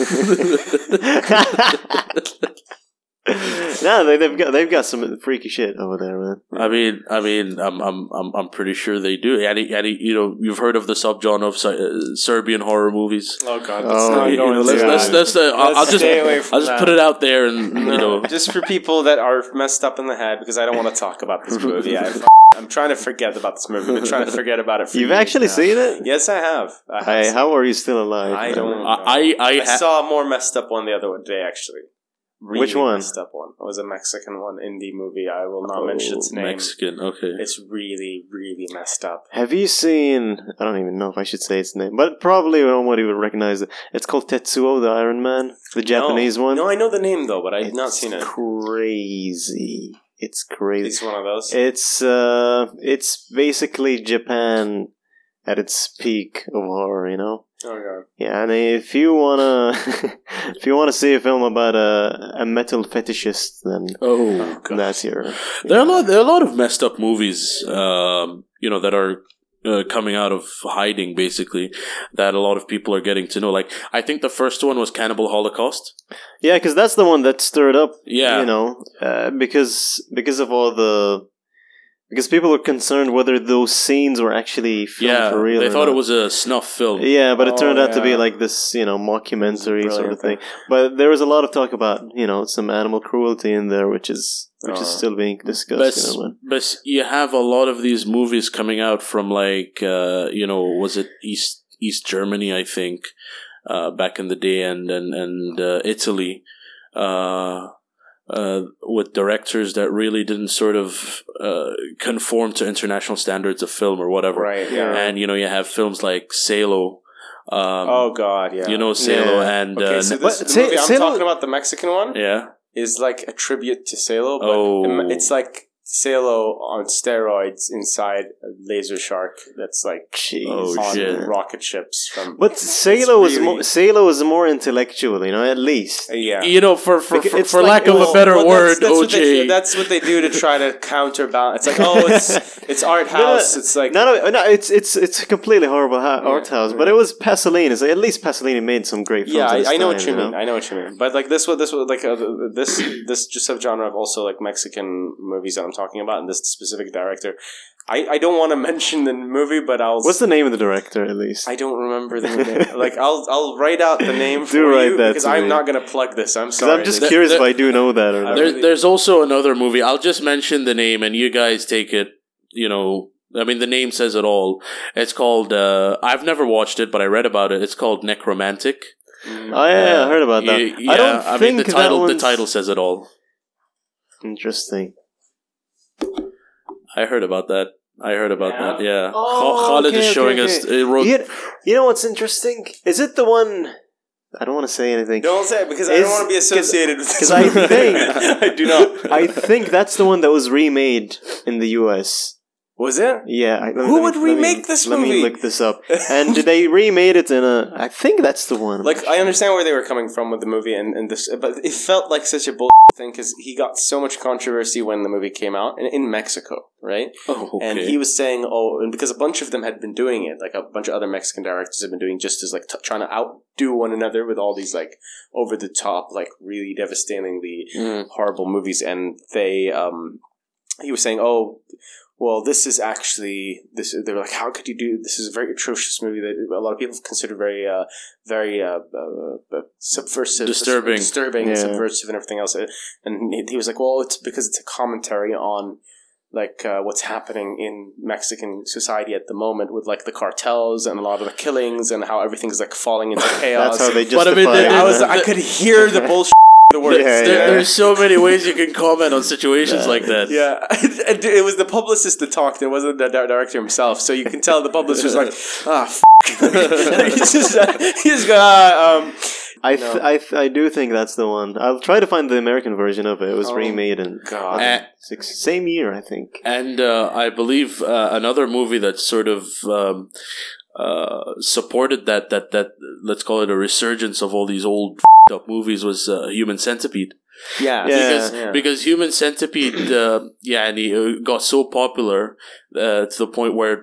no, they, they've got they've got some freaky shit over there, man. I mean, I mean, I'm, I'm, I'm, I'm pretty sure they do. And, and you know, you've heard of the subgenre of uh, Serbian horror movies. Oh god, Oh, not you know, let's, let's, let's, uh, I'll, I'll just, stay away from I'll just that. put it out there, and you know, just for people that are messed up in the head, because I don't want to talk about this movie. I, I'm trying to forget about this movie. I'm trying to forget about it. For You've years actually now. seen it? Yes, I have. I, have Hey, how are you still alive? I don't- I, I, I, I ha- saw a more messed up one the other day, actually. Really Which one? Messed up one. It was a Mexican one, indie movie. I will not mention its Oh, name. Mexican. Okay. It's really, really messed up. Have you seen? I don't even know if I should say its name, but probably nobody would recognize it. It's called Tetsuo the Iron Man, the Japanese no. one. No, I know the name though, but I've not seen it. Crazy. It's crazy. It's one of those. It's uh, it's basically Japan at its peak of horror. You know. oh god. Yeah, and if you wanna, if you wanna see a film about a a metal fetishist, then Oh, God. that's your. there are a lot. There are a lot of messed up movies. Um, you know that are. Uh, coming out of hiding, basically, that a lot of people are getting to know. Like, I think the first one was Cannibal Holocaust. Yeah, because that's the one that stirred up. Yeah. you know, uh, because because of all the because people were concerned whether those scenes were actually filmed Yeah, for real. they or thought not. it was a snuff film. Yeah, but it Oh, turned out to be like this, you know, mockumentary sort of thing. But there was a lot of talk about, you know, some animal cruelty in there, which is which is Oh. still being But, discussed. You know, but you have a lot of these movies coming out from like uh, you know was it East East Germany I think uh, back in the day and and and uh, Italy uh, uh, with directors that really didn't sort of uh, conform to international standards of film or whatever. Right. Yeah. And you know you have films like Salo. Um, oh god. Yeah. You know Salo Yeah. and Okay, uh, so this But the Sa- movie I'm Salo- talking about, the Mexican one, yeah. is like a tribute to Salo, but Oh. it's like Salo on steroids inside a laser shark that's like Jeez. Oh, on shit. rocket ships from. But Salo was really- more Salo was more intellectual, you know, at least. Uh, yeah. You know, for for, for, for like- lack of well- a better Well, word, that's, that's What OJ. they, that's what they do to try to counterbalance. It's like, oh, it's it's art house. It's like no, no, no. It's it's it's completely horrible ha- art house, but it was Pasolini. So at least Pasolini made some great films. yeah, I, I know time, what you mean. know? I know what you mean. But like this, was this was like uh, this this just subgenre of also like Mexican movies that I'm talking about, and this specific director. I, I don't want to mention the movie, but I'll. What's the name of the director, at least? I don't remember the name. like I'll I'll write out the name for write you that because I'm me. not gonna plug this. I'm sorry. I'm just There- curious there- if I do know that or not. There, there's also another movie. I'll just mention the name, and you guys take it. You know, I mean, the name says it all. It's called. Uh, I've never watched it, but I read about it. It's called Nekromantik. Oh yeah, yeah, I heard about that. Yeah, yeah, I don't I think mean the title. The title says it all. Interesting. I heard about that. I heard about Yeah? that. Yeah, Oh, Kha- Khalid okay, is showing okay, us. It wrote, You, you know what's interesting? Is it the one? I don't want to say anything. Don't say it because I don't want to be associated with this. 'cause I think- I do not. I think that's the one that was remade in the U.S. Was it? Yeah. I, Who me- would let me- remake this movie? Let me look this up. And they remade it in a. I think that's the one. Like I understand where they were coming from with the movie, and, and this, but it felt like such a bull thing because he got so much controversy when the movie came out in, in Mexico, right? oh, okay. And he was saying, oh, and because a bunch of them had been doing it, like a bunch of other Mexican directors had been doing just as like t- trying to outdo one another with all these like over the top, like really devastatingly Mm. horrible movies, and they, um, he was saying, oh. Well, this is actually this. They were like, "How could you do this? Is a very atrocious movie that a lot of people consider very, uh, very uh, uh, uh, subversive, Disturbing. disturbing, Yeah. subversive, and everything else." And he- he was like, "Well, it's because it's a commentary on like uh, what's happening in Mexican society at the moment with like the cartels and a lot of the killings and how everything's like falling into chaos." that's how they But I mean, they- it. I was, the- I could hear the bullshit. The words. Yeah, There, yeah. There's so many ways you can comment on situations like that. Yeah, it was the publicist that talked. It wasn't the director himself. So you can tell the publicist was like, "Ah, f-. he's just, uh, he's got. Um, I, th- I, th- I do think that's the one. I'll try to find the American version of it. It was Oh, remade in God. Uh, six, same year, I think. And uh, I believe uh, another movie that sort of um, uh, supported that that that let's call it a resurgence of all these old up movies was uh, Human Centipede. yeah, Yeah. because yeah. because Human Centipede, uh, yeah, and he uh, got so popular uh, to the point where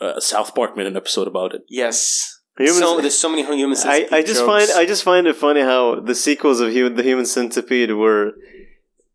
uh, South Park made an episode about it. yes. Human- so, there's so many human. I, centipede I just jokes. find I just find it funny how the sequels of human, the Human Centipede were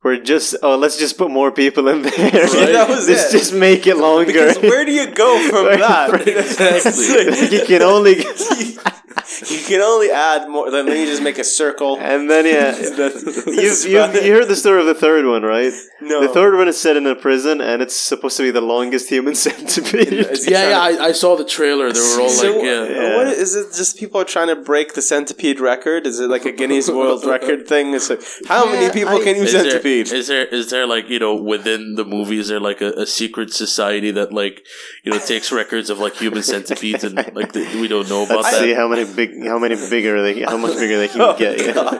were just oh let's just put more people in there. That was Let's it. just make it longer. because where do you go from Right, that? right, exactly. you can only you can only add more. Then you just make a circle. and then yeah. That's- You you you heard the story of the third one, right? no, The third one is set in a prison, and it's supposed to be the longest human centipede. Yeah, yeah, I, I saw the trailer. They were all So, like, yeah. uh, What is it? Just people are trying to break the centipede record? Is it like a Guinness World Record thing? It's like how many people I- can you Is centipede? is there is there like you know within the movie is there like a, a secret society that like you know takes records of like human centipedes and like the, we don't know about Let's that. see how many big, how many bigger they, how much bigger they can Oh, get. Yeah.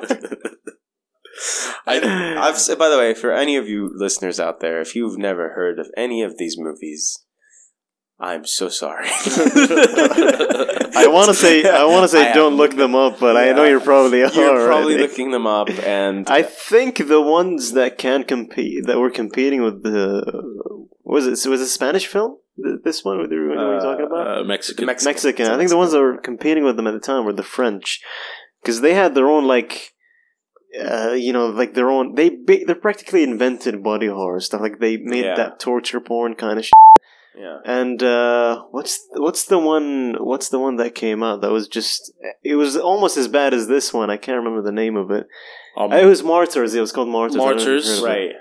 I, I've by the way, for any of you listeners out there, if you've never heard of any of these movies, I'm so sorry. I want to say, I want to say, I don't am- look them up, but I know you're probably You're probably looking them up, and I think the ones that can compete, that were competing with the, was it? Was it a Spanish film? This one, what were you talking about? Uh, Mexican. Mexican. Mexican. I think the ones that were competing with them at the time were the French, because they had their own like, uh, you know, like their own. They ba- they practically invented body horror stuff. Like they made Yeah. that torture porn kind of. Yeah. And uh, what's what's the one? What's the one that came out that was just? It was almost as bad as this one. I can't remember the name of it. Um, it was Martyrs. It was called Martyrs. I don't know if you've Martyrs, heard of it. Right.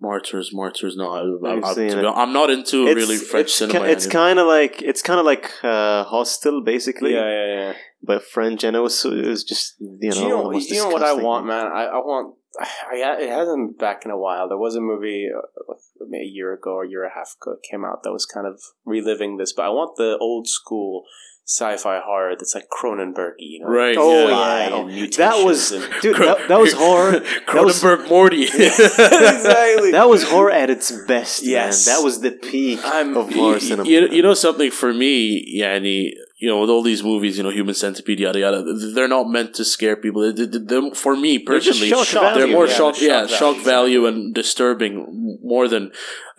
martyrs, martyrs. No, I, I, I, seen to it. be hon- I'm not into It's, really French it's, cinema. it's kind of like it's kind of like uh, Hostel, basically. Yeah, yeah, yeah. but French, and it was it was just you know, you know, you know what I want, man? I, I want. I, it hasn't been back in a while. There was a movie uh, maybe a year ago or a year and a half ago it came out that was kind of reliving this, but I want the old school sci-fi horror that's like Cronenberg, you know, Right, Oh yeah. yeah, that was and- dude. That, that was horror. That was, Cronenberg Morty. exactly. that was horror at its best. Yes. man. that was the peak I'm- of horror you, cinema. you, you know something for me, Yanni, you know, with all these movies, you know, Human Centipede, yada yada, they're not meant to scare people. They- they- for me They're just personally, shock they're more yeah, shock, they're yeah, shock shock value. value and disturbing more than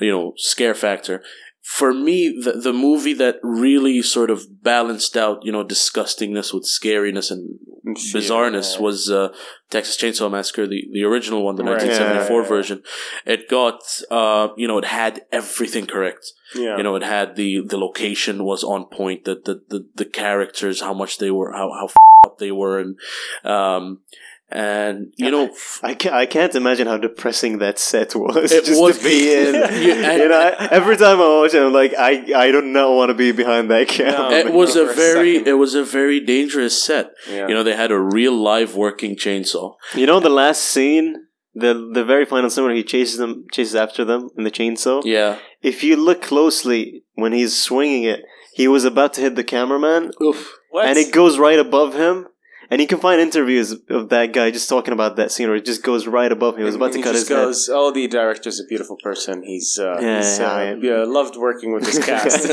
you know scare factor. For me, the the movie that really sort of balanced out, you know, disgustingness with scariness and And fear, bizarreness yeah. was uh, Texas Chainsaw Massacre, the, the original one, the Right. 1974 Yeah, yeah, yeah. version. It got, uh, you know, it had everything correct. yeah. You know, it had the the location was on point. The the the, the characters, how much they were, how how f- up they were, and um, and you know, I can't, I can't imagine how depressing that set was. It just was- to be in. Yeah, and- you know, I- every time I watch it, I'm like, I, I do not know, want to be behind that camera. No. it was a for a very, it was a very dangerous set. Yeah. You know, they had a real live working chainsaw. You know, the last scene, the the very final scene where he chases them, chases after them in the chainsaw. Yeah. If you look closely when he's swinging it, he was about to hit the cameraman, Oof. What? and it goes right above him. And you can find interviews of that guy just talking about that scene where it just goes right above him. He was about And to he cut just his head. "Oh, the director's a beautiful person. He's uh, Yeah, he's, uh, yeah. yeah, loved working with his cast."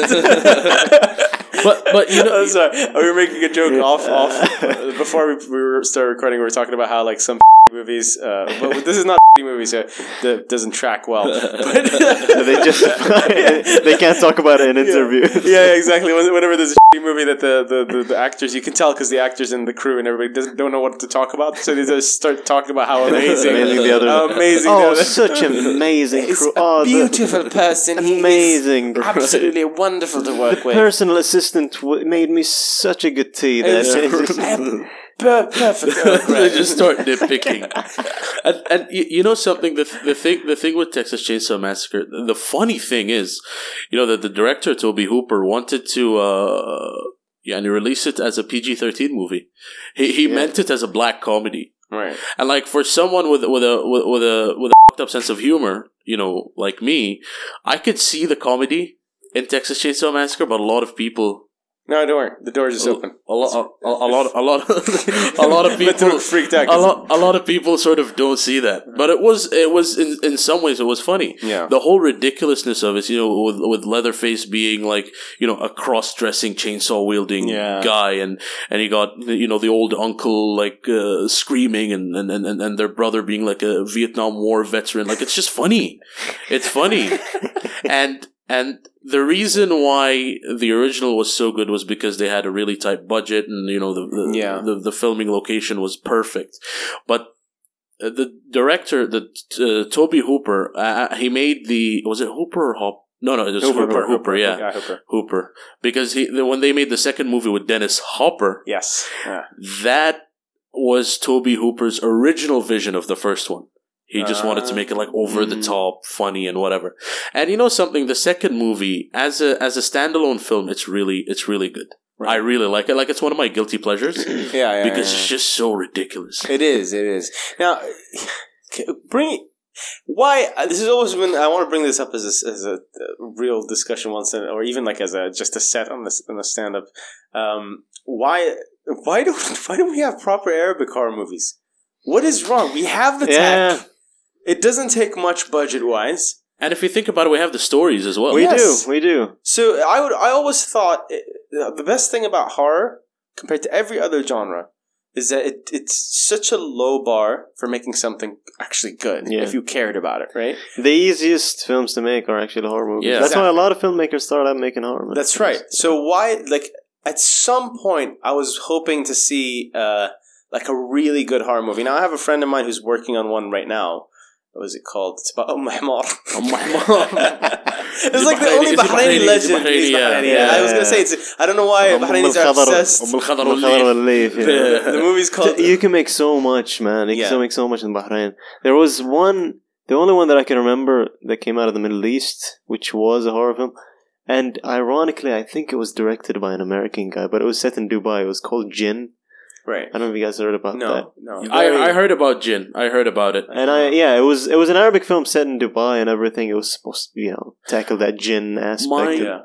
But but you know, sorry, we were making a joke off off before we, we started recording. We were talking about how like some movies. Uh, but this is not a movie, so that doesn't track well. But So they just they can't talk about it in interviews. Yeah, yeah, exactly. Whenever there's a movie that the, the, the, the actors, you can tell because the actors and the crew and everybody doesn't don't know what to talk about, so they just start talking about how amazing, Amazing the other- how amazing. Oh, the such amazing He's crew. a Oh, the- beautiful person. He is amazing. absolutely wonderful to work with. Personal assistant w- made me such a good tea. That It's- Per- perfect. they just start nitpicking. and and you, you know something the the thing the thing with Texas Chainsaw Massacre the funny thing is you know that the director Tobe Hooper wanted to uh yeah and he released it as a PG thirteen movie. He he Yeah. meant it as a black comedy. right. And like for someone with with a with, with a with a fucked up sense of humor, you know, like me, I could see the comedy in Texas Chainsaw Massacre, but a lot of people No, don't worry. The door's just a, open. a, lot, a, a lot, a lot, a lot of people freaked out. a lot, a lot of people sort of don't see that, but it was, it was in, in some ways, it was funny. Yeah. The whole ridiculousness of it, you know, with with Leatherface being like, you know, a cross-dressing chainsaw wielding Yeah. guy, and and he got, you know, the old uncle like uh, screaming, and, and and and their brother being like a Vietnam War veteran. Like it's just funny. It's funny, and and the reason why the original was so good was because they had a really tight budget and you know the the, Yeah. the, the filming location was perfect but uh, the director the uh, Tobe Hooper uh, he made the was it hooper or hop no no it was hooper hooper, yeah Yeah, Hooper. hooper because he when they made the second movie with dennis hopper Yes. Yeah. that was Tobe Hooper's original vision of the first one he just wanted to make it like over the Mm. top, funny and whatever. And you know something, the second movie as a as a standalone film, it's really it's really good. I really like it. Like it's one of my guilty pleasures Yeah, yeah. because yeah. it's just so ridiculous. It is. It is. Now, bring why uh, this has always been. I want to bring this up as a, as a, uh real discussion once, in, or even like as a just a set on this on the stand up. Um, why why do why don't we have proper Arabic horror movies? What is wrong? We have the tech. Yeah. It doesn't take much budget wise. And if you think about it, we have the stories as well. We Yes. do, we do. So I would I always thought uh, the best thing about horror compared to every other genre is that it, it's such a low bar for making something actually good Yeah. if you cared about it, right? The easiest films to make are actually the horror movies. Yeah. That's why a lot of filmmakers start out making horror movies. That's right. So why like at some point I was hoping to see uh like a really good horror movie. Now I have a friend of mine who's working on one right now. What was it called? It's about Mom. Oh my mom. it's like the only Bahraini Bahraini? Legend. Bahraini? Yeah. Yeah, I was gonna say it's. I don't know why Umm Bahrainis are obsessed. Umm al-Khadar Umm al-Khadar al-Leaf. al-Leaf, yeah. the, the movie's called. you can make so much, man. You can make so much in Bahrain. There was one, the only one that I can remember that came out of the Middle East, which was a horror film. And ironically, I think it was directed by an American guy, but it was set in Dubai. It was called Djinn. Right. I don't know if you guys heard about that. No, no. I, I heard about Djinn. I heard about it. And I yeah, it was it was an Arabic film set in Dubai and everything. It was supposed to you know tackle that jinn aspect. My- of- Yeah.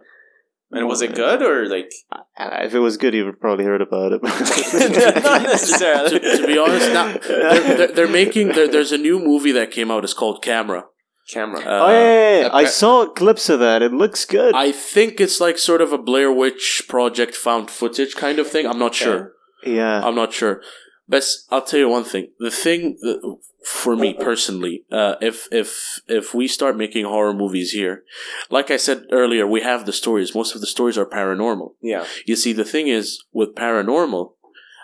And was it good or like? If it was good, you would probably heard about it. Not necessarily. to, to be honest, now they're, they're, they're making there, there's a new movie that came out. It's called Camera. Camera. Uh, oh yeah, yeah, yeah. I appa- saw clips of that. It looks good. I think it's like sort of a Blair Witch Project found footage kind of thing. I'm not sure. Yeah, I'm not sure. But I'll tell you one thing. The thing that, for me personally, uh, if if if we start making horror movies here, like I said earlier, we have the stories. Most of the stories are paranormal. yeah. You see, the thing is with paranormal,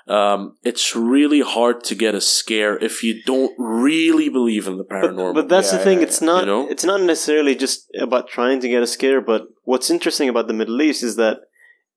um, it's really hard to get a scare if you don't really believe in the paranormal. but that's Yeah, the thing. yeah, it's not. You know? It's not necessarily just about trying to get a scare. But what's interesting about the Middle East is that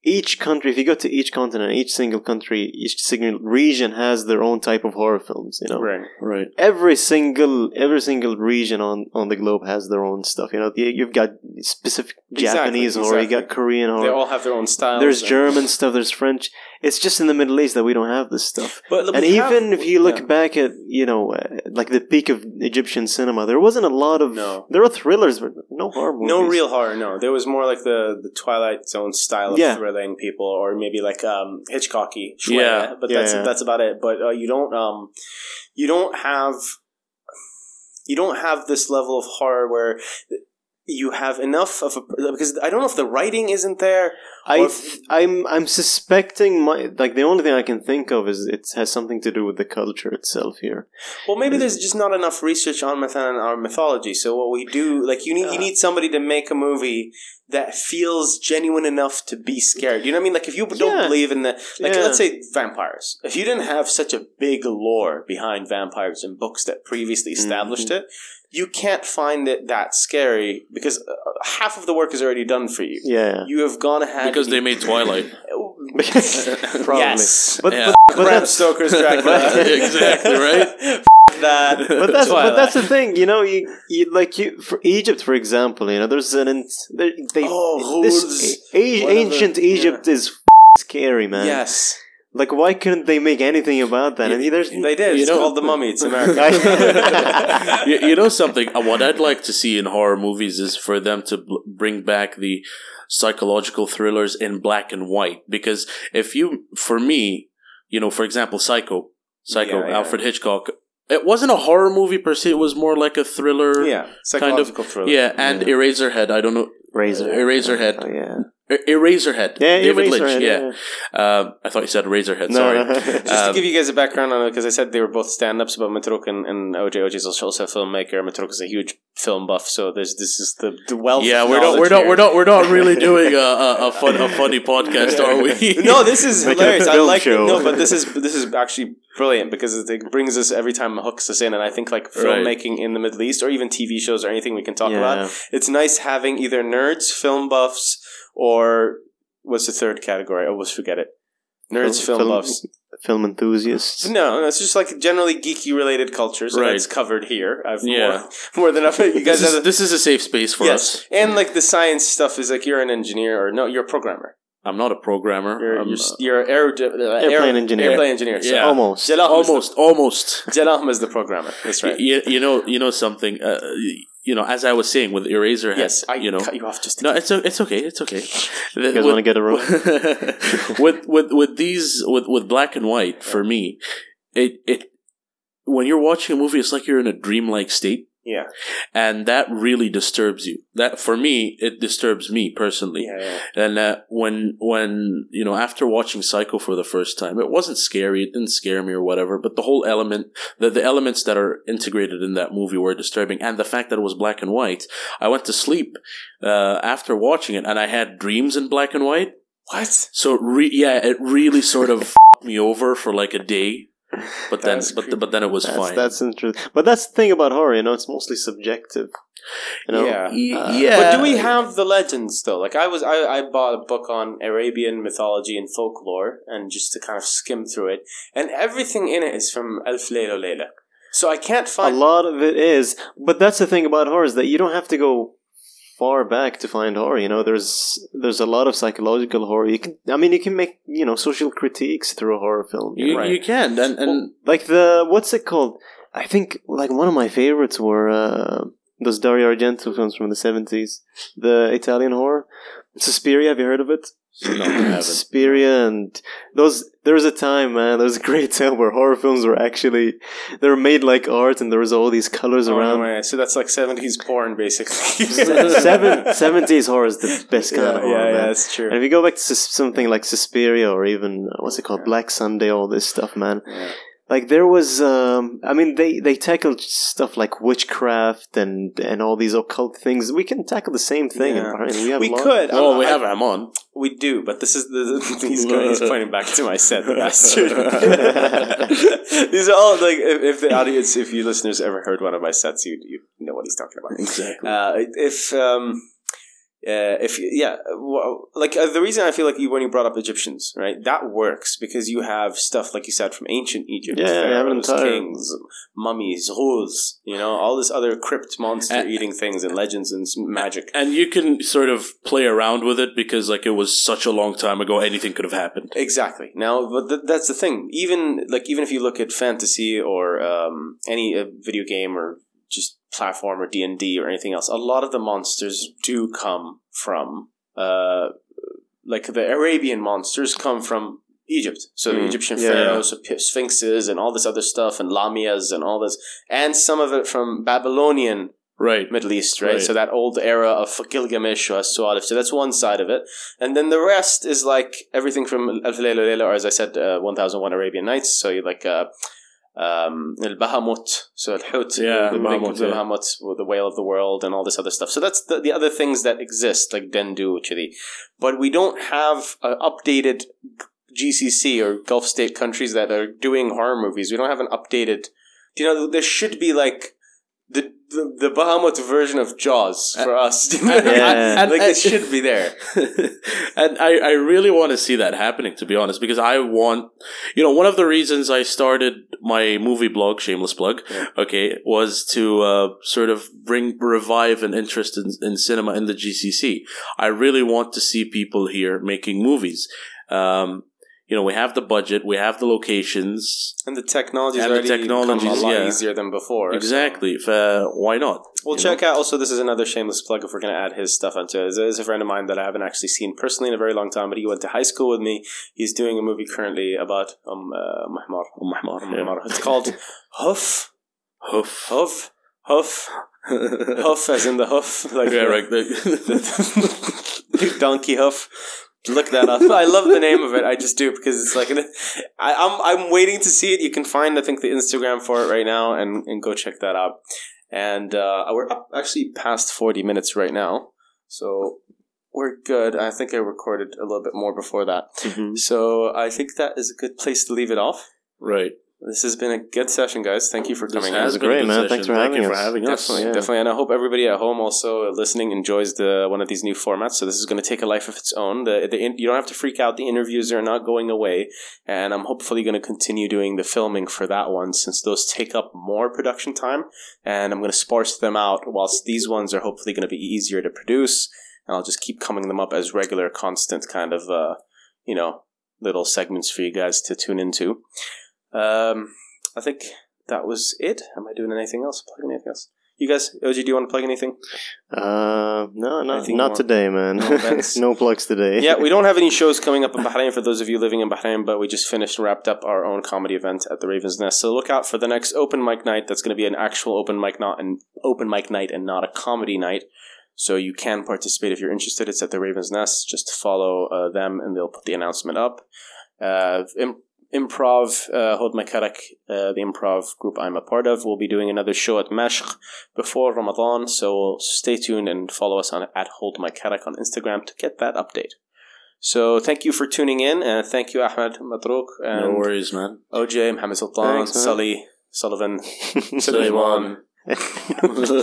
each country, if you go to each continent, each single country, each single region has their own type of horror films. You know, Right. Right. every single every single region on on the globe has their own stuff. You know, You- you've got specific Exactly, Japanese horror, you got Korean Korean They all have their own style. There's and- German stuff. There's French. It's just in the Middle East that we don't have this stuff. But and we even have- if you look yeah. back at you know uh, like the peak of Egyptian cinema, there wasn't a lot of No. There are thrillers, but no horror movies. No real horror, no. There was more like the, the Twilight Zone style of Yeah. Thrilling people, or maybe like um, Hitchcocky, Yeah. but Yeah, that's yeah. that's about it. But uh, you don't um, you don't have you don't have this level of horror where you have enough of a because I don't know if the writing isn't there. I th- I'm I'm suspecting my like the only thing I can think of is it has something to do with the culture itself here. Well, maybe there's just not enough research on myth and our mythology. So what we do, like, you need you need somebody to make a movie that feels genuine enough to be scared. You know what I mean? Like, if you don't Yeah. believe in the, like, Yeah. let's say vampires. If you didn't have such a big lore behind vampires and books that previously established Mm-hmm. it, you can't find it that scary because uh, half of the work is already done for you. Yeah, You have gone ahead Because they made Twilight. probably. Yes. But, Yeah. but, but Bram that's Stoker's Dracula. Exactly, right? that. but that's but that's the thing, you know. You, you like you for Egypt, for example. You know, there's an int- they, they Oh, this who's- a- whatever, ancient yeah. Egypt is scary, man. Yes. Like, why couldn't they make anything about that? I mean, there's They did. You It's know- called The Mummy. It's American. you, you know something? Uh, What I'd like to see in horror movies is for them to bl- bring back the psychological thrillers in black and white. Because if you, for me, you know, for example, Psycho, Psycho, Yeah, yeah. Alfred Hitchcock, it wasn't a horror movie per se. It was more like a thriller. yeah, psychological thriller. Yeah, and Eraserhead. I don't know. Razor. Eraserhead. Oh, yeah. Er- Eraserhead. Yeah, David Eraserhead, Lynch. Yeah. Uh, I thought you said Razorhead. Sorry. Just to Um, give you guys a background on it, because I said they were both stand-ups about Matrouk and, and OJ. OJ's also a filmmaker. Matrouk is a huge film buff, so there's this is the, the wealth. yeah, we're not, we're not, we're not, we're not really doing a, a, a fun, a funny podcast, are we? no, this is hilarious. I like it. show. No, but this is this is actually brilliant because it brings us every time hooks us in, and I think like Right. filmmaking in the Middle East or even TV shows or anything we can talk Yeah. about. It's nice having either nerds, film buffs, or what's the third category? I always forget it. Nerds, Film- film, film- buffs. Film enthusiasts. No, it's just like generally geeky related culture. So Right. that's covered here. I've Yeah. more, more than enough. You guys This have is, this is a safe space for yes, us. and like the science stuff is like you're an engineer or no, you're a programmer. I'm not a programmer. You're I'm, you're, you're an aer- uh, Airplane aer- engineer. Airplane engineer. So Yeah. Almost. Jalal is the- almost, almost. Is the programmer. That's right. You, you know, you know something. Uh, you know, as I was saying with Eraserhead. Yes, I you know. cut you off just. No, it's it's okay. It's okay. You guys want to get a room? with with with these with with black and white for me, it it when you're watching a movie, it's like you're in a dreamlike state, yeah, and that really disturbs you. That for me, it disturbs me personally. yeah, yeah. And uh, when when you know after watching Psycho for the first time, it wasn't scary. It didn't scare me or whatever. But the whole element, the the elements that are integrated in that movie were disturbing, and the fact that it was black and white. I went to sleep uh, after watching it, and I had dreams in black and white. What? So re- yeah, it really sort of f***ed me over for like a day. But then, but creepy. but then it was That's, fine. that's interesting. But that's the thing about horror, you know, it's mostly subjective. You know? Yeah. Y- Uh, yeah. But do we have the legends though? Like I was, I, I bought a book on Arabian mythology and folklore, and just to kind of skim through it, and everything in it is from Alf Layla Layla. So I can't find A lot of it is, but that's the thing about horror is that you don't have to go far back to find horror. You know, there's there's a lot of psychological horror. You can, I mean, you can make you know social critiques through a horror film. you You, know? Right. you can, and and like the what's it called? I think like one of my favorites were uh, those Dario Argento films from the seventies, the Italian horror. Suspiria, have you heard of it? no, I haven't. Suspiria and those. There was a time, man. There was a great time where horror films were actually they were made like art, and there was all these colors Oh, around. So that's like seventies porn, basically. Seven, 70s horror is the best kind yeah, of horror. yeah, yeah, that's true. And if you go back to something like Suspiria or even uh, what's it called, Black Sunday, all this stuff, man. Yeah. Like there was, um, I mean, they they tackled stuff like witchcraft and and all these occult things. We can tackle the same thing. Yeah. We have We a could. Oh, I'm- we I- have him on. We do, but this is the he's going, he's pointing back to my set, the bastard. These are all like if, if the audience, if you listeners ever heard one of my sets, you you know what he's talking about. Exactly. Uh, if um, uh, if yeah, well, like uh, the reason I feel like you when you brought up Egyptians, right? That works because you have stuff like you said from ancient Egypt, Yeah, yeah, have an pharaohs, entire- kings, mummies, ghouls, you know, all this other crypt monster eating things and legends and magic. And you can sort of play around with it because, like, it was such a long time ago, anything could have happened. Exactly. Now, but th- that's the thing. Even like even if you look at fantasy or um, any uh, video game or just platform or D and D or anything else, a lot of the monsters do come from uh, like the Arabian monsters come from Egypt. So the Mm, Egyptian yeah. pharaohs, so sphinxes, and all this other stuff, and lamias, and all this, and some of it from Babylonian Right. Middle East, right? Right. So that old era of Gilgamesh or Sualif. So that's one side of it. And then the rest is like everything from Alf Layla Layla, or as I said, uh, 1001 Arabian Nights. So you like uh, um, Al Bahamut, so Al Hut, Yeah, the, Bahamut, the yeah. Bahamut, the whale of the world, and all this other stuff. So that's the, the other things that exist, like Dendu, Chidi. But we don't have uh, updated GCC or Gulf state countries that are doing horror movies. We don't have an updated. You know, there should be like the the, the Bahamut version of Jaws for us. Yeah. like it should be there. and I, I really want to see that happening, to be honest, because I want, you know, one of the reasons I started my movie blog, shameless plug, Yeah. okay, was to uh, sort of bring, revive an interest in, in cinema in the GCC. I really want to see people here making movies. Um, you know, we have the budget, we have the locations. And the technology's And the become a lot yeah. easier than before. so- Exactly. If, uh, why not? We'll check out. Also, this is another shameless plug if we're going to add his stuff onto it. There's a friend of mine that I haven't actually seen personally in a very long time, but he went to high school with me. He's doing a movie currently about um uh, Mahmar. Umm Ahmar, Umm yeah. It's called Hoof. Hoof. Hoof. Hoof. Hoof as in the hoof. Like yeah, the- right. the- Big donkey hoof. Look that up. I love the name of it. I just do because it's like an, I, I'm I'm waiting to see it. You can find I think the Instagram for it right now and and go check that out. And uh, we're up actually past forty minutes right now, so we're good. I think I recorded a little bit more before that, Mhm. so I think that is a good place to leave it off. Right. This has been a good session, guys. Thank you for coming. This coming. has in. been a great, man. session. Thanks for Thank having you for us. having us. Definitely, Yeah. definitely, and I hope everybody at home also listening enjoys the one of these new formats. So this is going to take a life of its own. The, the you don't have to freak out. The interviews are not going away, and I'm hopefully going to continue doing the filming for that one since those take up more production time, and I'm going to sparse them out. Whilst these ones are hopefully going to be easier to produce, and I'll just keep coming them up as regular, constant kind of, uh, you know, little segments for you guys to tune into. Um, I think that was it. Am I doing anything else? Plugging anything else? You guys, OG, do you want to plug anything? Uh, no, not Anything not more? today, man. No No, plugs today. yeah, we don't have any shows coming up in Bahrain for those of you living in Bahrain, but we just finished and wrapped up our own comedy event at the Raven's Nest. So look out for the next open mic night. That's going to be an actual open mic, not an open mic night, and not a comedy night. So you can participate if you're interested. It's at the Raven's Nest. Just follow uh, them, and they'll put the announcement up. Uh, im- improv, uh, Hold My Karak, uh, the improv group I'm a part of, will be doing another show at Mashq before Ramadan. So stay tuned and follow us on at Hold My Karak on Instagram to get that update. So thank you for tuning in, and thank you Ahmed Matrouk and No worries, man. OJ, Mohammed Sultan, Thanks. Sully, Sullivan, Sulaiman. We're, gonna,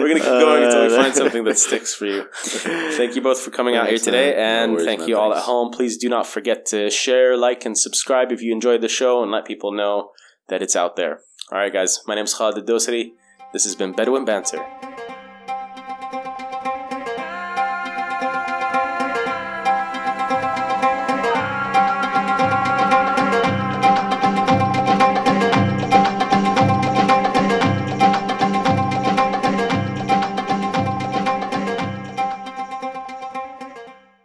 we're gonna keep going until we Uh, find something that sticks for you. Thank you both for coming out here today, man. No and worries, thank man. you all at home. Please do not forget to share, like, and subscribe if you enjoyed the show, and let people know that it's out there. All right, guys. My name is Khalid Dosari. This has been Bedouin Banter.